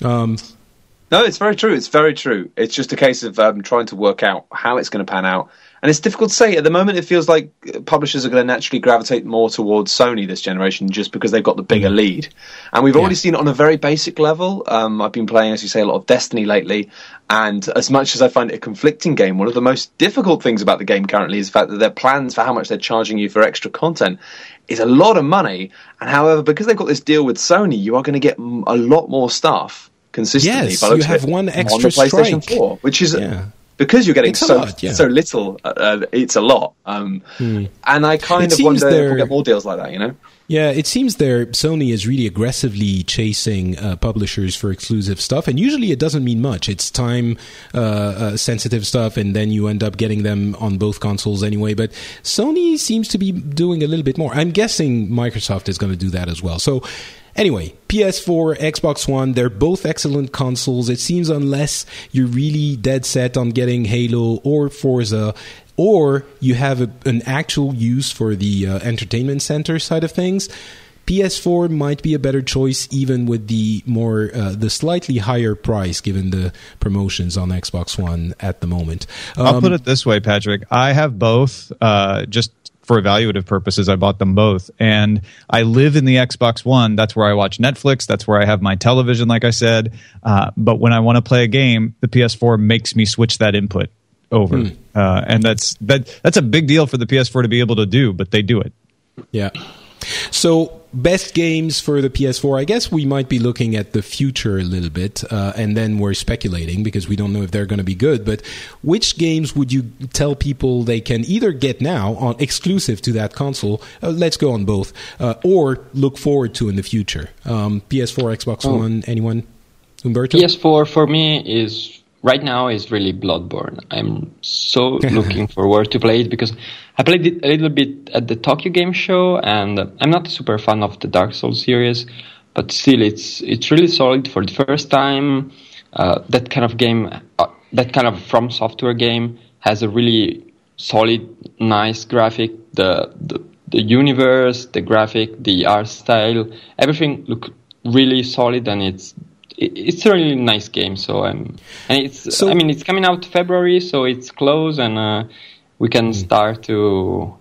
Um, no, it's very true. It's very true. It's just a case of um, trying to work out how it's going to pan out. And it's difficult to say. At the moment, it feels like publishers are going to naturally gravitate more towards Sony this generation just because they've got the bigger mm. lead. And we've yeah. already seen it on a very basic level. Um, I've been playing, as you say, a lot of Destiny lately. And as much as I find it a conflicting game, one of the most difficult things about the game currently is the fact that their plans for how much they're charging you for extra content is a lot of money. And however, because they've got this deal with Sony, you are going to get a lot more stuff consistently. Yes, you have one extra on the PlayStation strike. 4, which is yeah. because you're getting so lot, yeah. so little. Uh, uh, it's a lot, um, hmm. and I kind it of wonder if we'll get more deals like that. You know. Yeah, it seems there Sony is really aggressively chasing uh, publishers for exclusive stuff, and usually it doesn't mean much. It's time uh, uh, sensitive stuff, and then you end up getting them on both consoles anyway. But Sony seems to be doing a little bit more. I'm guessing Microsoft is going to do that as well. So Anyway, PS4, Xbox One, they're both excellent consoles. It seems unless you're really dead set on getting Halo or Forza, or you have a, an actual use for the uh, entertainment center side of things, PS4 might be a better choice, even with the more uh, the slightly higher price, given the promotions on Xbox One at the moment. Um, I'll put it this way, Patrick. I have both. Uh, just for evaluative purposes, I bought them both. And I live in the Xbox One. That's where I watch Netflix. That's where I have my television, like I said. Uh, but when I want to play a game, the PS4 makes me switch that input over. Hmm. Uh, and that's that. That's a big deal for the PS4 to be able to do, but they do it. Yeah. So, best games for the PS4. I guess we might be looking at the future a little bit, uh, and then we're speculating because we don't know if they're going to be good. But which games would you tell people they can either get now on exclusive to that console? Uh, let's go on both, uh, or look forward to in the future. Um, PS4, Xbox oh. One, anyone? Umberto? PS4 for me is right now is really Bloodborne. I'm so looking forward to play it because I played it a little bit at the Tokyo Game Show, and I'm not a super fan of the Dark Souls series, but still, it's it's really solid for the first time. Uh, that kind of game, uh, that kind of From Software game, has a really solid, nice graphic. The the the universe, the graphic, the art style, everything look really solid, and it's it's a really nice game. So I'm, and it's so, I mean it's coming out February, so it's close, and uh, we can hmm. start to.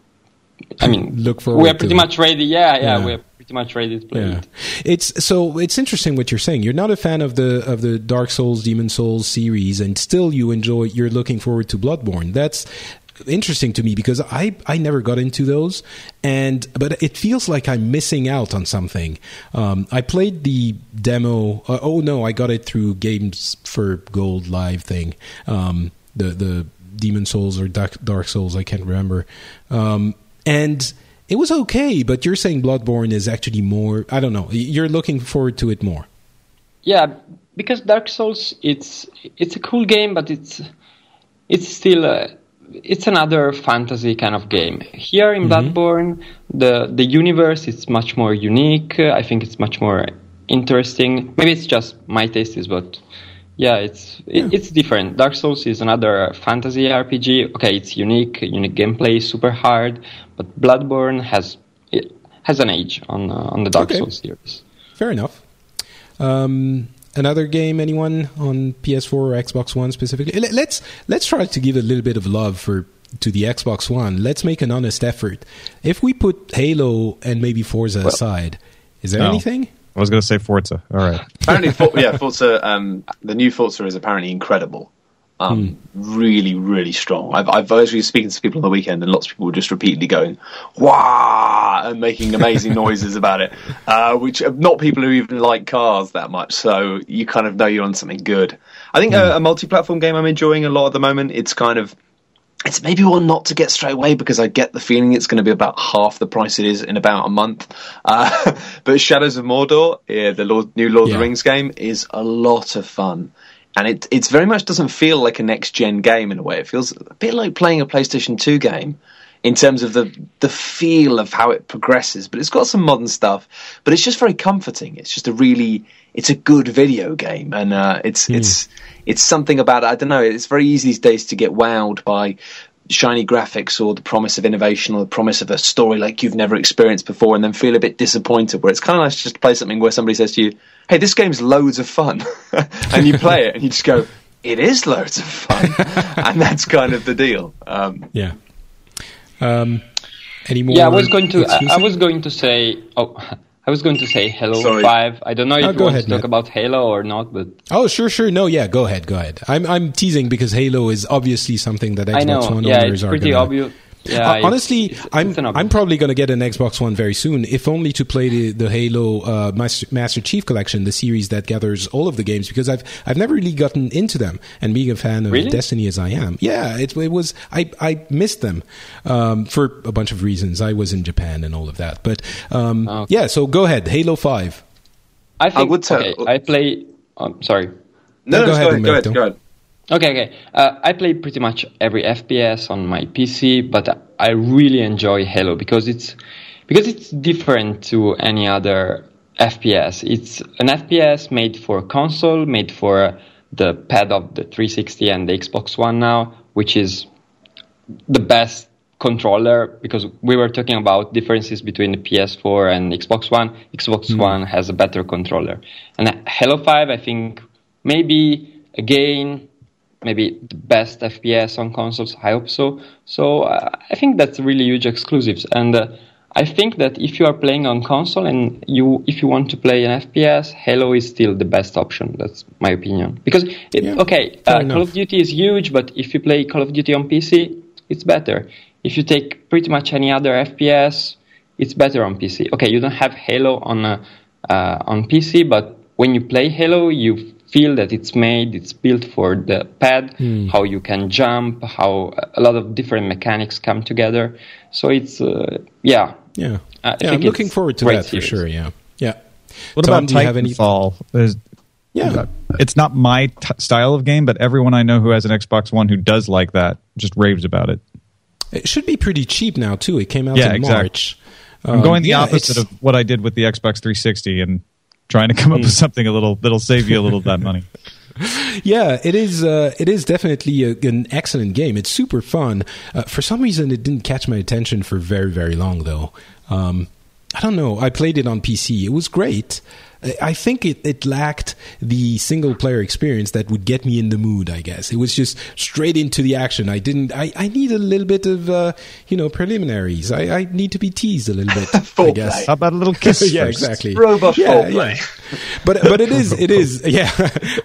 I mean, look forward. We're pretty much ready. Yeah, yeah, yeah. we're pretty much ready to play yeah. it. It's so it's interesting what you're saying. You're not a fan of the of the Dark Souls, Demon Souls series, and still you enjoy. You're looking forward to Bloodborne. That's interesting to me because I I never got into those, and but it feels like I'm missing out on something. Um, I played the demo. Uh, oh no, I got it through Games for Gold live thing. Um, the the Demon Souls or Dark, Dark Souls, I can't remember. Um, and it was okay, but you're saying Bloodborne is actually more. I don't know. You're looking forward to it more. Yeah, because Dark Souls, it's it's a cool game, but it's it's still. A, it's another fantasy kind of game. Here in mm-hmm. Bloodborne, the the universe is much more unique. I think it's much more interesting. Maybe it's just my taste is, but yeah, it's it, it's different. Dark Souls is another fantasy RPG. Okay, it's unique, unique gameplay, super hard, but Bloodborne has it has an age on uh, on the Dark okay. Souls series. Fair enough. Um, another game anyone on PS4 or Xbox One specifically? Let's let's try to give a little bit of love for to the Xbox One. Let's make an honest effort. If we put Halo and maybe Forza well, aside, is there no. anything? I was going to say Forza. All right. apparently, For- yeah, Forza. Um, the new Forza is apparently incredible. Um, hmm. Really, really strong. I've, I've actually speaking to people on the weekend, and lots of people were just repeatedly going "wow" and making amazing noises about it, uh, which are not people who even like cars that much. So you kind of know you're on something good. I think hmm. a, a multi-platform game I'm enjoying a lot at the moment. It's kind of it's maybe one not to get straight away because I get the feeling it's going to be about half the price it is in about a month. Uh, but Shadows of Mordor, yeah, the Lord, new Lord yeah. of the Rings game, is a lot of fun and it it's very much doesn't feel like a next gen game in a way. It feels a bit like playing a PlayStation Two game in terms of the the feel of how it progresses. But it's got some modern stuff. But it's just very comforting. It's just a really it's a good video game, and uh, it's mm. it's it's something about it. I don't know. It's very easy these days to get wowed by shiny graphics or the promise of innovation or the promise of a story like you've never experienced before and then feel a bit disappointed where it's kind of nice just to play something where somebody says to you hey, this game's loads of fun. and you play it and you just go, it is loads of fun. and that's kind of the deal. Um, yeah. Um, any more? Yeah, I was going to. I, I, was going to say. Oh, I was going to say Halo Sorry. Five. I don't know if oh, you want ahead, to talk Matt. about Halo or not, but oh, sure, sure. No, yeah, go ahead, go ahead. I'm I'm teasing because Halo is obviously something that Xbox One yeah, owners are. pretty gonna, obvious. Yeah, uh, honestly, it's, it's, I'm I'm probably going to get an Xbox One very soon, if only to play the the Halo uh, Master, Master, Chief Collection, the series that gathers all of the games, because I've I've never really gotten into them. And being a fan of really? Destiny as I am, yeah, it, it was I I missed them um, for a bunch of reasons. I was in Japan and all of that, but um, oh. yeah. So go ahead, Halo Five. I think I would tell, okay, I play. Um, sorry. No, no, no, go, ahead, go ahead. Go ahead. Okay, okay. Uh, I play pretty much every FPS on my PC, but I really enjoy Halo because it's because it's different to any other FPS. It's an FPS made for console, made for the pad of the 360 and the Xbox One now, which is the best controller because we were talking about differences between the PS4 and Xbox One. Xbox mm. One has a better controller. And Halo 5, I think maybe again maybe the best FPS on consoles. I hope so. So uh, I think that's really huge exclusives, and uh, I think that if you are playing on console and you if you want to play an FPS, Halo is still the best option. That's my opinion. Because it, yeah, okay, uh, Call of Duty is huge, but if you play Call of Duty on PC, it's better. If you take pretty much any other FPS, it's better on PC. Okay, you don't have Halo on uh, uh, on PC, but when you play Halo, you feel that it's made, it's built for the pad, mm. how you can jump, how a lot of different mechanics come together. So it's, uh, yeah. Yeah. I yeah, I'm looking forward to that series. for sure. Yeah. Yeah. What Tom, about Titanfall? Any... Yeah. It's not my t- style of game, but everyone I know who has an Xbox One who does like that just raves about it. It should be pretty cheap now too. It came out yeah, in exactly. March. I'm going the Um, yeah, opposite of what I did with the Xbox 360 and trying to come up with something a little that'll save you a little of that money. Yeah, it is. Uh, it is definitely a, an excellent game. It's super fun. Uh, for some reason, it didn't catch my attention for very, very long, though. Um, I don't know. I played it on PC. It was great. I- I think it, it lacked the single player experience that would get me in the mood. I guess it was just straight into the action. I didn't. I, I need a little bit of uh, you know preliminaries. I, I need to be teased a little bit. I guess. How about a little kiss? yeah, first? exactly. Robot yeah, foreplay. yeah. But but it is it is yeah.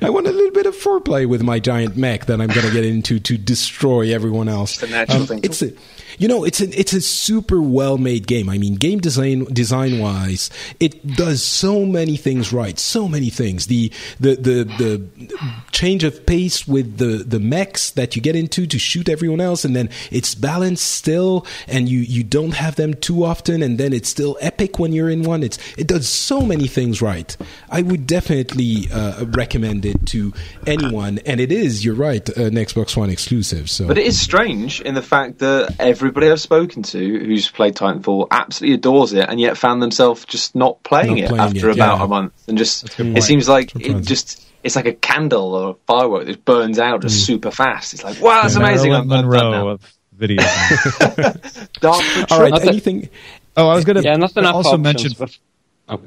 I want a little bit of foreplay with my giant mech that I'm going to get into to destroy everyone else. It's a natural thing It's a you know it's a it's a super well made game. I mean, game design design wise, it does so many things right. So many things. The the the the change of pace with the the mechs that you get into to shoot everyone else, and then it's balanced still, and you you don't have them too often, and then it's still epic when you're in one. It's it does so many things right. I would definitely uh, recommend it to anyone, and it is. You're right, an Xbox One exclusive. So, But it is strange in the fact that everybody I've spoken to who's played Titanfall absolutely adores it, and yet found themselves just not playing Not it playing after it, about yeah. a month, and just it point. seems like it just it's like a candle or a firework that burns out Mm. super fast. It's like wow, that's amazing. Marilyn I'm, I'm done Monroe now. of video. games. Dark all right, anything? oh, I was going to Yeah, not enough also options. mention. but- oh.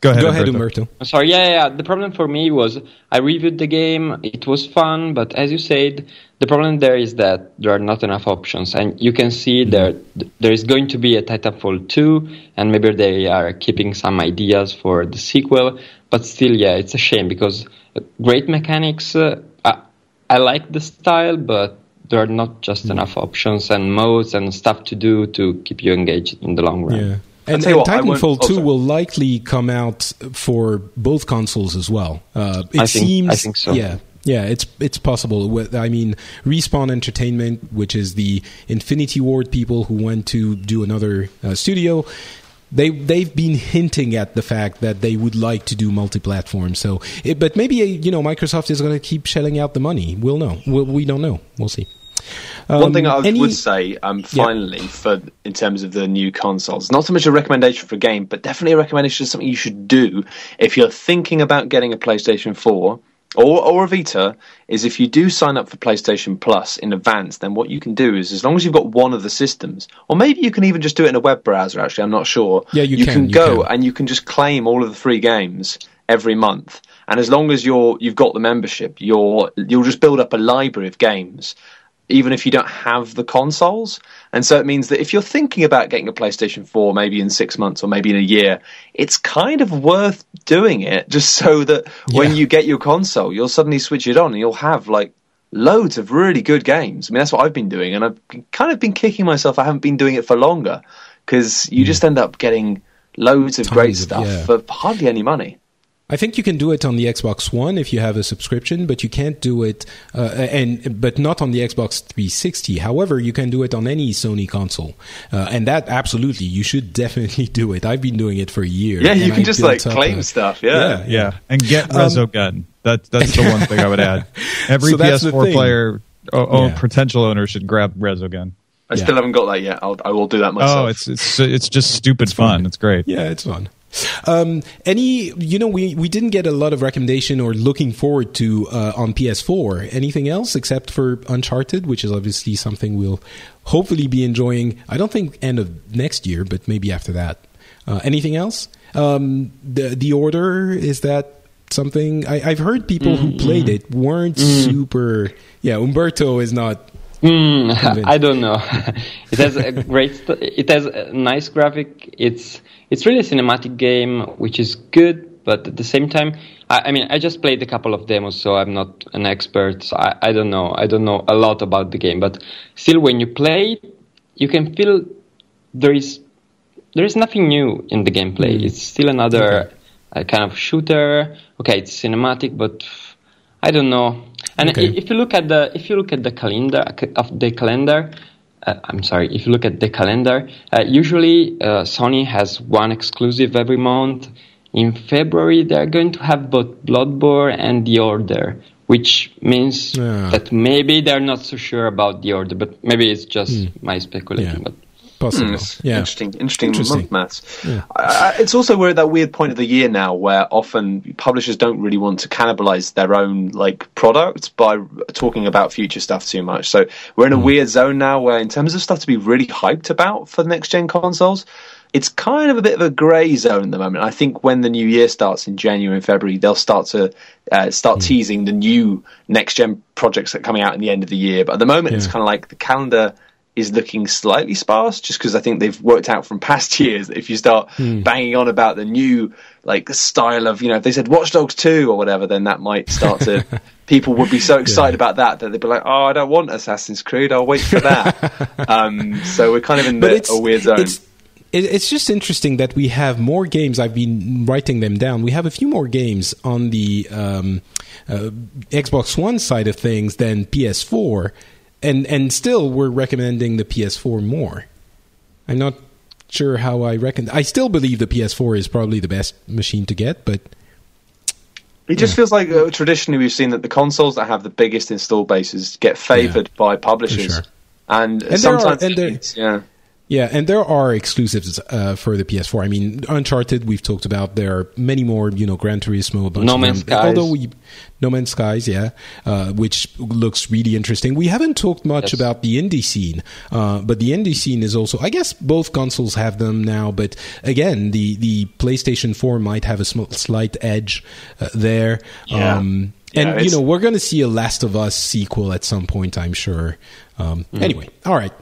Go ahead, Go ahead, Umberto. Umberto. Sorry, yeah, yeah, yeah. The problem for me was I reviewed the game. It was fun, but as you said, the problem there is that there are not enough options, and you can see there there is going to be a Titanfall two, and maybe they are keeping some ideas for the sequel. But still, yeah, it's a shame because uh, great mechanics. Uh, I, I like the style, but there are not just enough options and modes and stuff to do to keep you engaged in the long run. Yeah. And, and what, Titanfall oh, 2 sorry. will likely come out for both consoles as well. Uh, it I think- seems, I think so. Yeah, yeah, it's it's possible. With- I mean, Respawn Entertainment, which is the Infinity Ward people who went to do another uh, studio, they they've been hinting at the fact that they would like to do multi-platform. So, it, but maybe uh, you know Microsoft is going to keep shelling out the money. We'll know. We'll, we don't know. We'll see. One Um, thing I any- would say, um, finally, for in terms of the new consoles, not so much a recommendation for a game, but definitely a recommendation of something you should do if you're thinking about getting a PlayStation 4 or, or a Vita. Is if you do sign up for PlayStation Plus in advance, then what you can do is, as long as you've got one of the systems, or maybe you can even just do it in a web browser. Actually, I'm not sure. Yeah, you can, you go can. and you can just claim all of the free games every month. And as long as you're you've got the membership, you're you'll just build up a library of games even if you don't have the consoles. And so it means that if you're thinking about getting a PlayStation 4 maybe in six months or maybe in a year, it's kind of worth doing it just so that when you get your console, you'll suddenly switch it on and you'll have like loads of really good games. I mean, that's what I've been doing. And I've kind of been kicking myself. I haven't been doing it for longer because you hmm. just end up getting loads of great Tons of- stuff yeah. for hardly any money. I think you can do it on the Xbox One if you have a subscription, but you can't do it, uh, and but not on the Xbox 360. However, you can do it on any Sony console, uh, and that absolutely you should definitely do it. I've been doing it for years. Yeah, you can I just like claim a- stuff. Yeah. Yeah, and get Um, Resogun. That, that's the one thing I would add. Every So PS4 player, o- own Yeah. potential owner should grab Resogun. I Yeah. still haven't got that yet. I'll, I will do that myself. Oh, it's it's it's just stupid fun. It's great. Yeah, it's fun. Um, any, you know, we, we didn't get a lot of recommendation or looking forward to uh, on PS4. Anything else except for Uncharted, which is obviously something we'll hopefully be enjoying. I don't think end of next year, but maybe after that. Uh, anything else? Um, the the order is that something I, I've heard people who played it weren't super. Yeah, Umberto is not. Mm, I don't know. it has a great. St- it has a nice graphic. It's it's really a cinematic game, which is good. But at the same time, I, I mean, I just played a couple of demos, so I'm not an expert. So I, I don't know. I don't know a lot about the game. But still, when you play, you can feel there is there is nothing new in the gameplay. It's still another uh, kind of shooter. Okay, it's cinematic, but I don't know. And Okay. if you look at the if you look at the calendar of the calendar, uh, I'm sorry. If you look at the calendar, uh, usually uh, Sony has one exclusive every month, in February they're going to have both Bloodborne and The Order, which means yeah. that maybe they're not so sure about The Order, but maybe it's just mm. my speculation. Yeah. But Possible. Mm, yeah. Interesting, interesting, interesting. month maths. Yeah. Uh, it's also we're at that weird point of the year now where often publishers don't really want to cannibalize their own like product by talking about future stuff too much. So we're in a mm. weird zone now where, in terms of stuff to be really hyped about for the next gen consoles, it's kind of a bit of a grey zone at the moment. I think when the new year starts in January and February, they'll start to uh, start mm. teasing the new next gen projects that are coming out in the end of the year. But at the moment, yeah. it's kind of like the calendar is looking slightly sparse just because I think they've worked out from past years that if you start hmm. banging on about the new like style of you know if they said Watch Dogs 2 or whatever then that might start to people would be so excited yeah. about that that they'd be like oh I don't want Assassin's Creed I'll wait for that um, so we're kind of in the, a weird zone it's, it's just interesting that we have more games. I've been writing them down. We have a few more games on the um, uh, Xbox One side of things than PS4 and and still we're recommending the PS4 more. I'm not sure how I reckon. I still believe the PS4 is probably the best machine to get, but it just yeah. feels like uh, traditionally we've seen that the consoles that have the biggest install bases get favored yeah, by publishers, sure. and, and, sometimes are, and yeah. Yeah, and there are exclusives uh, for the PS4. I mean, Uncharted, we've talked about. There are many more, you know, Gran Turismo, a bunch no Man's Skies. Although we, No Man's Skies, yeah, uh, which looks really interesting. We haven't talked much yes. about the indie scene, uh, but the indie scene is also, I guess, both consoles have them now. But again, the the PlayStation 4 might have a sm- slight edge uh, there. Yeah. Um, and yeah, you know we're going to see a Last of Us sequel at some point, I'm sure. Um, mm. Anyway, all right,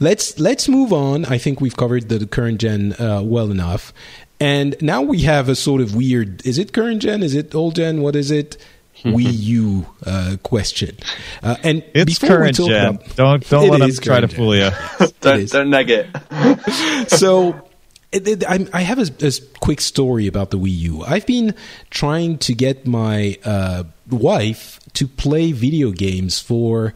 let's let's move on. I think we've covered the current gen uh, well enough, and now we have a sort of weird: is it current gen? Is it old gen? What is it? Wii U uh, question. Uh, and it's current gen. About, don't don't let them try to fool you. don't, don't neg it. so it, it, I, I, have a, a, quick story about the Wii U. I've been trying to get my uh, wife to play video games for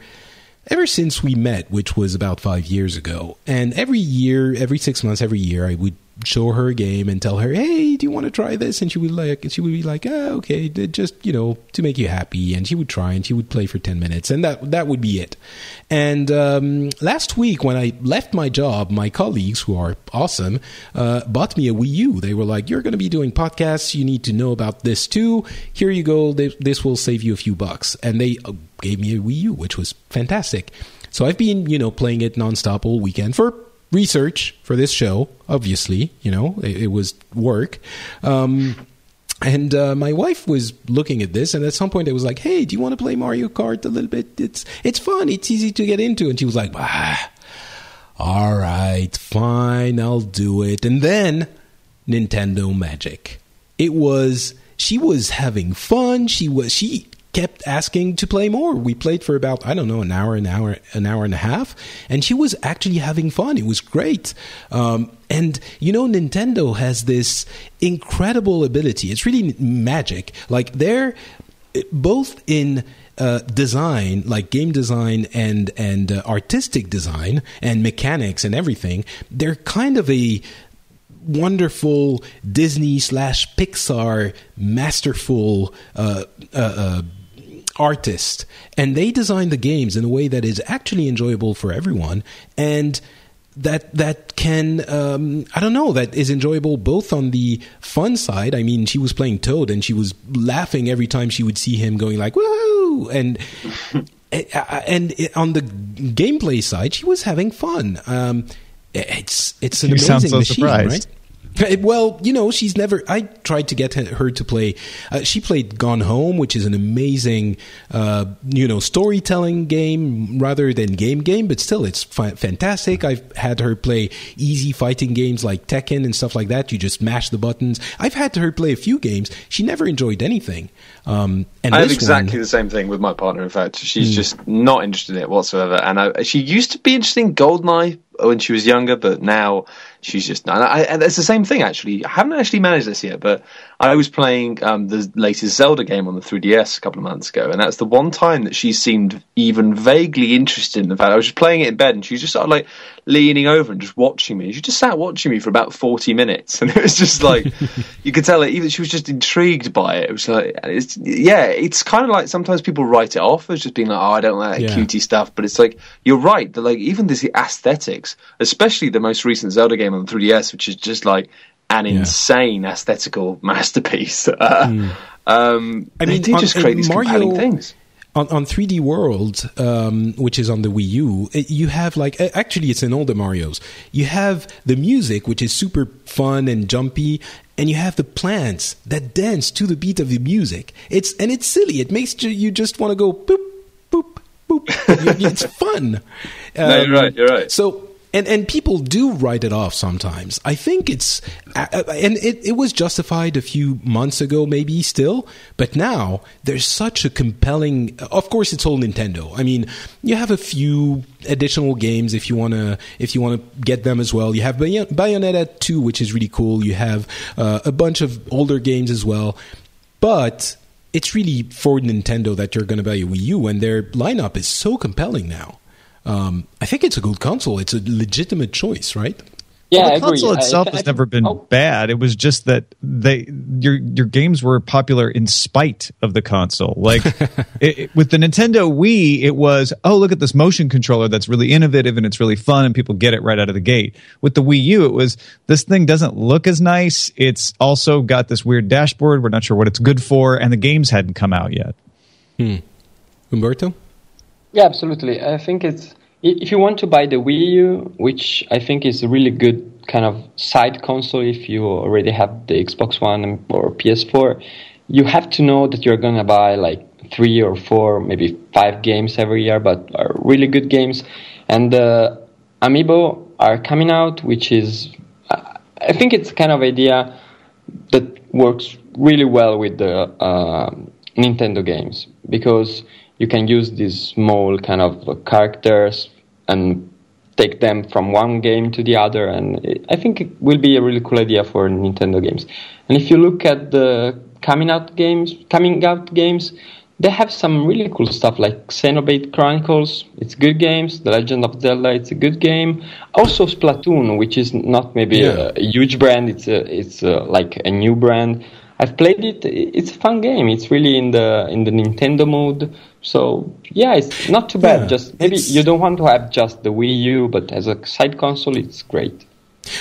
ever since we met, which was about five years ago. And every year, every six months, every year, I would show her a game and tell her, "Hey, do you want to try this?" And she would like, she would be like, "Oh, okay, just you know, to make you happy." And she would try, and she would play for ten minutes, and that that would be it. And um, last week, when I left my job, my colleagues, who are awesome, uh, bought me a Wii U. They were like, "You're going to be doing podcasts. You need to know about this too. Here you go. This will save you a few bucks." And they uh, gave me a Wii U, which was fantastic. So I've been, you know, playing it nonstop all weekend for research for this show. Obviously, you know, it, it was work. Um, and uh, my wife was looking at this, and at some point, it was like, "Hey, do you want to play Mario Kart a little bit? It's it's fun. It's easy to get into." And she was like, "Ah, all right, fine, I'll do it." And then Nintendo Magic. It was she was having fun. She was she kept asking to play more. We played for about I don't know an hour, an hour, an hour and a half, and she was actually having fun. It was great. Um, and you know, Nintendo has this incredible ability. It's really magic. Like they're both in uh, design, like game design and and uh, artistic design and mechanics and everything. They're kind of a wonderful Disney slash Pixar masterful uh, uh, uh artist, and they design the games in a way that is actually enjoyable for everyone, and that that can um, I don't know that is enjoyable both on the fun side. I mean, she was playing Toad and she was laughing every time she would see him going like woohoo, and and on the gameplay side, she was having fun. Um, it's it's an you amazing so machine, surprised. right? Well, you know, she's never. I tried to get her to play. Uh, she played Gone Home, which is an amazing, uh, you know, storytelling game rather than game game, but still, it's fa- fantastic. I've had her play easy fighting games like Tekken and stuff like that. You just mash the buttons. I've had her play a few games. She never enjoyed anything. Um, and I have exactly one, the same thing with my partner. In fact, she's mm. just not interested in it whatsoever. And I, she used to be interested in Goldeneye when she was younger, but now she's just. And, I, and it's the same thing actually. I haven't actually managed this yet, but I was playing um, the latest Zelda game on the 3DS a couple of months ago, and that's the one time that she seemed even vaguely interested in the fact I was just playing it in bed, and she was just sort of like leaning over and just watching me. She just sat watching me for about 40 minutes, and it was just like you could tell it. Even she was just intrigued by it. It was like, it's yeah, it's kind of like sometimes people write it off as just being like, oh, I don't like that yeah. cutie stuff, but it's like you're right. That like even this aesthetics, especially the most recent Zelda game on the 3DS, which is just like an yeah. insane aesthetical masterpiece. Uh, mm. um, I mean, they just create these Mario, compelling things. On, on 3D World, um, which is on the Wii U, you have like actually it's in all the Mario's. You have the music, which is super fun and jumpy, and you have the plants that dance to the beat of the music. It's and it's silly. It makes you just want to go boop boop boop. it's fun. Um, no, you're right. You're right. So and and people do write it off sometimes. I think it's and it, it was justified a few months ago, maybe still, but now there's such a compelling. Of course, it's all Nintendo. I mean, you have a few additional games if you wanna if you wanna get them as well. You have Bayonetta two, which is really cool. You have uh, a bunch of older games as well, but it's really for Nintendo that you're going to buy a Wii U, and their lineup is so compelling now um, I think it's a good console. It's a legitimate choice, right? Yeah, well, the console itself I, I, has never been oh. bad. It was just that they your your games were popular in spite of the console. Like it, it, with the Nintendo Wii, it was oh look at this motion controller that's really innovative and it's really fun and people get it right out of the gate. With the Wii U, it was this thing doesn't look as nice. It's also got this weird dashboard. We're not sure what it's good for, and the games hadn't come out yet. Hmm. Umberto. Yeah, absolutely. I think it's if you want to buy the Wii U, which I think is a really good kind of side console if you already have the Xbox One or PS4, you have to know that you're gonna buy like three or four, maybe five games every year, but are really good games. And the uh, Amiibo are coming out, which is I think it's kind of idea that works really well with the uh, Nintendo games because you can use these small kind of characters and take them from one game to the other and it, i think it will be a really cool idea for nintendo games and if you look at the coming out games coming out games they have some really cool stuff like Xenoblade Chronicles. It's good games. The Legend of Zelda. It's a good game. Also Splatoon, which is not maybe yeah. a, a, huge brand. It's a, it's a, like a new brand. I've played it. It's a fun game. It's really in the in the Nintendo mode. So yeah, it's not too bad. Yeah, just maybe you don't want to have just the Wii U, but as a side console, it's great.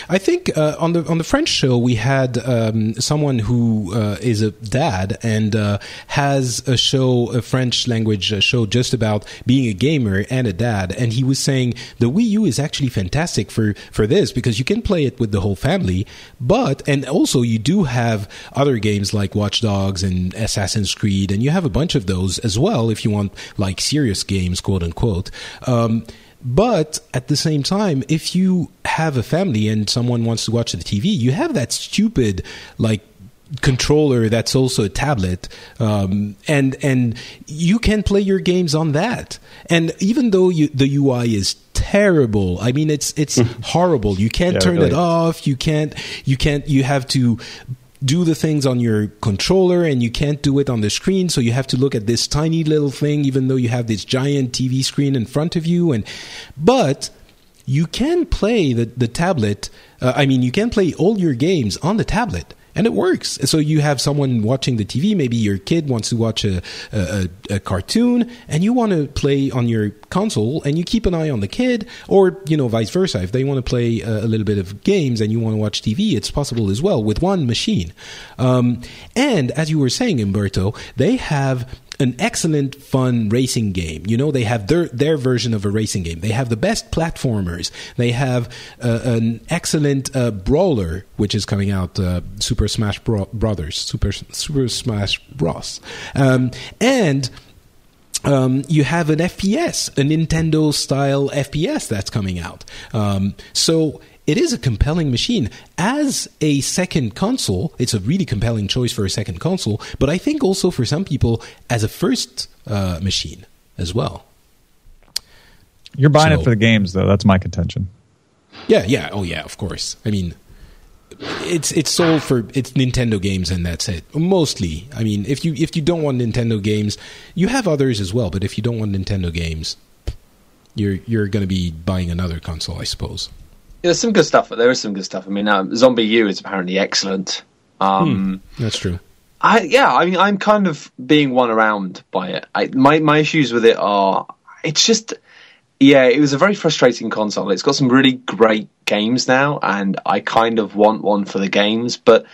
I think uh, on the on the French show we had um, someone who uh, is a dad and uh, has a show, a French language uh, show, just about being a gamer and a dad, and he was saying the Wii U is actually fantastic for for this because you can play it with the whole family, but and also you do have other games like Watch Dogs and Assassin's Creed, and you have a bunch of those as well if you want like serious games, quote unquote. Um, but at the same time, if you have a family and someone wants to watch the TV, you have that stupid like controller that's also a tablet um, and and you can play your games on that. And even though you, the UI is terrible I mean it's it's horrible. You can't yeah, turn really. it off. You can't you can't you have to do the things on your controller and you can't do it on the screen so you have to look at this tiny little thing even though you have this giant TV screen in front of you and but you can play the the tablet uh, I mean you can play all your games on the tablet and it works. So you have someone watching the TV. Maybe your kid wants to watch a, a, a, cartoon, and you want to play on your console, and you keep an eye on the kid, or you know, vice versa. If they want to play a, a little bit of games and you want to watch TV, it's possible as well with one machine. Um, and as you were saying, Umberto, they have an excellent fun racing game. You know, they have their their version of a racing game. They have the best platformers. They have uh, an excellent uh, brawler, which is coming out, uh, Super Smash Bro- Brothers, Super Super Smash Bros. Um, and um, you have an FPS, a Nintendo style FPS that's coming out. Um, so it is a compelling machine. As a second console, it's a really compelling choice for a second console, but I think also for some people as a first uh, machine as well. You're buying so, it for the games, though. That's my contention. Yeah, yeah, oh yeah, of course. I mean, it's it's sold for it's Nintendo games and that's it. Mostly, I mean, if you if you don't want Nintendo games, you have others as well. But if you don't want Nintendo games, you're you're going to be buying another console, I suppose. There's some good stuff. There is some good stuff. I mean, uh, U is apparently excellent. Um, hmm, that's true. I yeah, I mean, I'm kind of being won around by it. I, my my issues with it are it's just yeah, it was a very frustrating console. It's got some really great games now, and I kind of want one for the games, but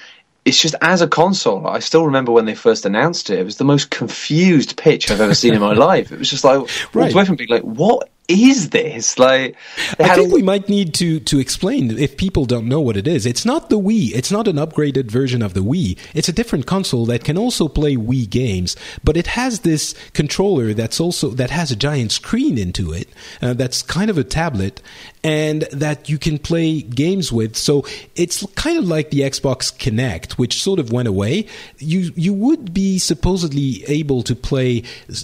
it's just as a console, I still remember when they first announced it. It was the most confused pitch I've ever seen in my life. It was just like, right. being like, "What is this? Like, I think we might need to to explain if people don't know what it is. It's not the Wii. It's not an upgraded version of the Wii. It's a different console that can also play Wii games, but it has this controller that's also that has a giant screen into it. Uh, that's kind of a tablet, and that you can play games with. So it's kind of like the Xbox Kinect, which sort of went away. You you would be supposedly able to play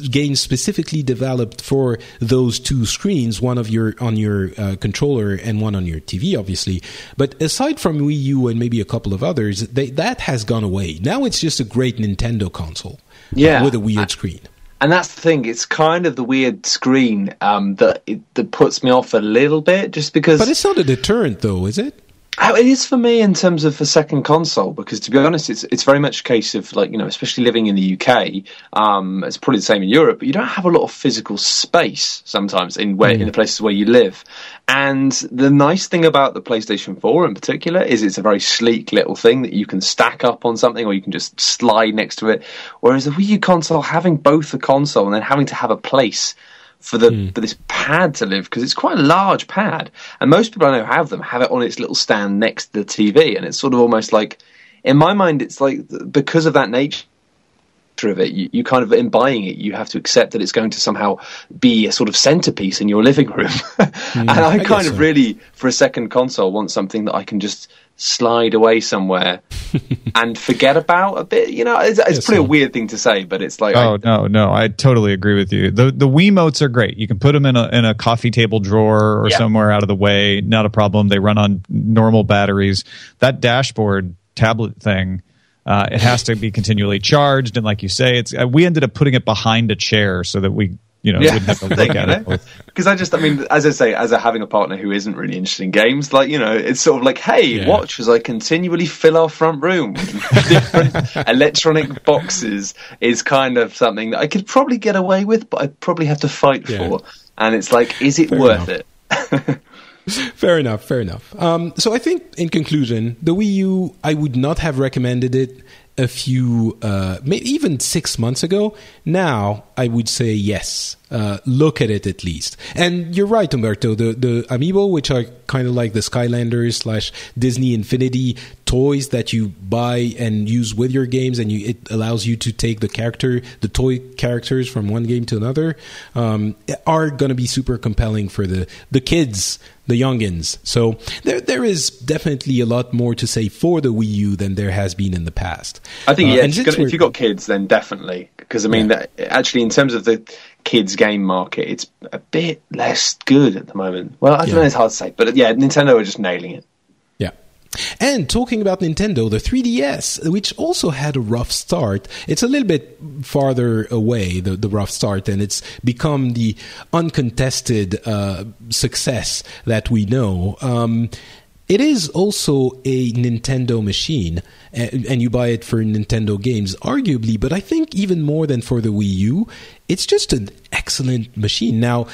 games specifically developed for those two screens, one of your on your uh, controller and one on your TV, obviously. But aside from Wii U and maybe a couple of others, they, that has gone away. Now it's just a great Nintendo console, yeah, uh, with a weird I, screen. And that's the thing; it's kind of the weird screen um, that it, that puts me off a little bit, just because. But it's not a deterrent, though, is it? It is for me in terms of a second console because, to be honest, it's it's very much a case of like you know, especially living in the UK, um, it's probably the same in Europe. But you don't have a lot of physical space sometimes in where mm. in the places where you live. And the nice thing about the PlayStation 4 in particular is it's a very sleek little thing that you can stack up on something or you can just slide next to it. Whereas the Wii U console, having both the console and then having to have a place for the mm. for this pad to live because it's quite a large pad, and most people I know have them have it on its little stand next to the TV, and it's sort of almost like, in my mind, it's like because of that nature of it, you, you kind of in buying it, you have to accept that it's going to somehow be a sort of centerpiece in your living room. mm, and I, I kind of so. really, for a second console, want something that I can just slide away somewhere and forget about a bit. You know, it's, it's pretty so. a weird thing to say, but it's like oh I, no, no, I totally agree with you. the The Wiimotes are great. You can put them in a in a coffee table drawer or yeah. somewhere out of the way. Not a problem. They run on normal batteries. That dashboard tablet thing. Uh, it has to be continually charged, and like you say, it's uh, we ended up putting it behind a chair so that we you know, yeah. wouldn't have to look at it. Because I just, I mean, as I say, as a having a partner who isn't really interested in games, like, you know, it's sort of like, hey, yeah. watch as I continually fill our front room with different electronic boxes is kind of something that I could probably get away with, but I'd probably have to fight yeah. for. And it's like, is it fair worth enough. it? fair enough, fair enough. Um, so I think, in conclusion, the Wii U, I would not have recommended it a few, uh, maybe even six months ago. Now, I would say yes. Uh, look at it at least. And you're right, Umberto. The the amiibo, which are kind of like the Skylanders slash Disney Infinity toys that you buy and use with your games, and you, it allows you to take the character, the toy characters from one game to another, um, are going to be super compelling for the the kids, the youngins. So there there is definitely a lot more to say for the Wii U than there has been in the past. I think uh, yeah, if, you've got, if you've got kids, then definitely because I mean yeah. that actually in terms of the kids game market, it's a bit less good at the moment. Well, I don't yeah. know, it's hard to say, but yeah, Nintendo are just nailing it. Yeah. And talking about Nintendo, the 3DS, which also had a rough start, it's a little bit farther away, the, the rough start, and it's become the uncontested uh, success that we know. Um, it is also a Nintendo machine, and you buy it for Nintendo games, arguably, but I think even more than for the Wii U, it's just an excellent machine. Now,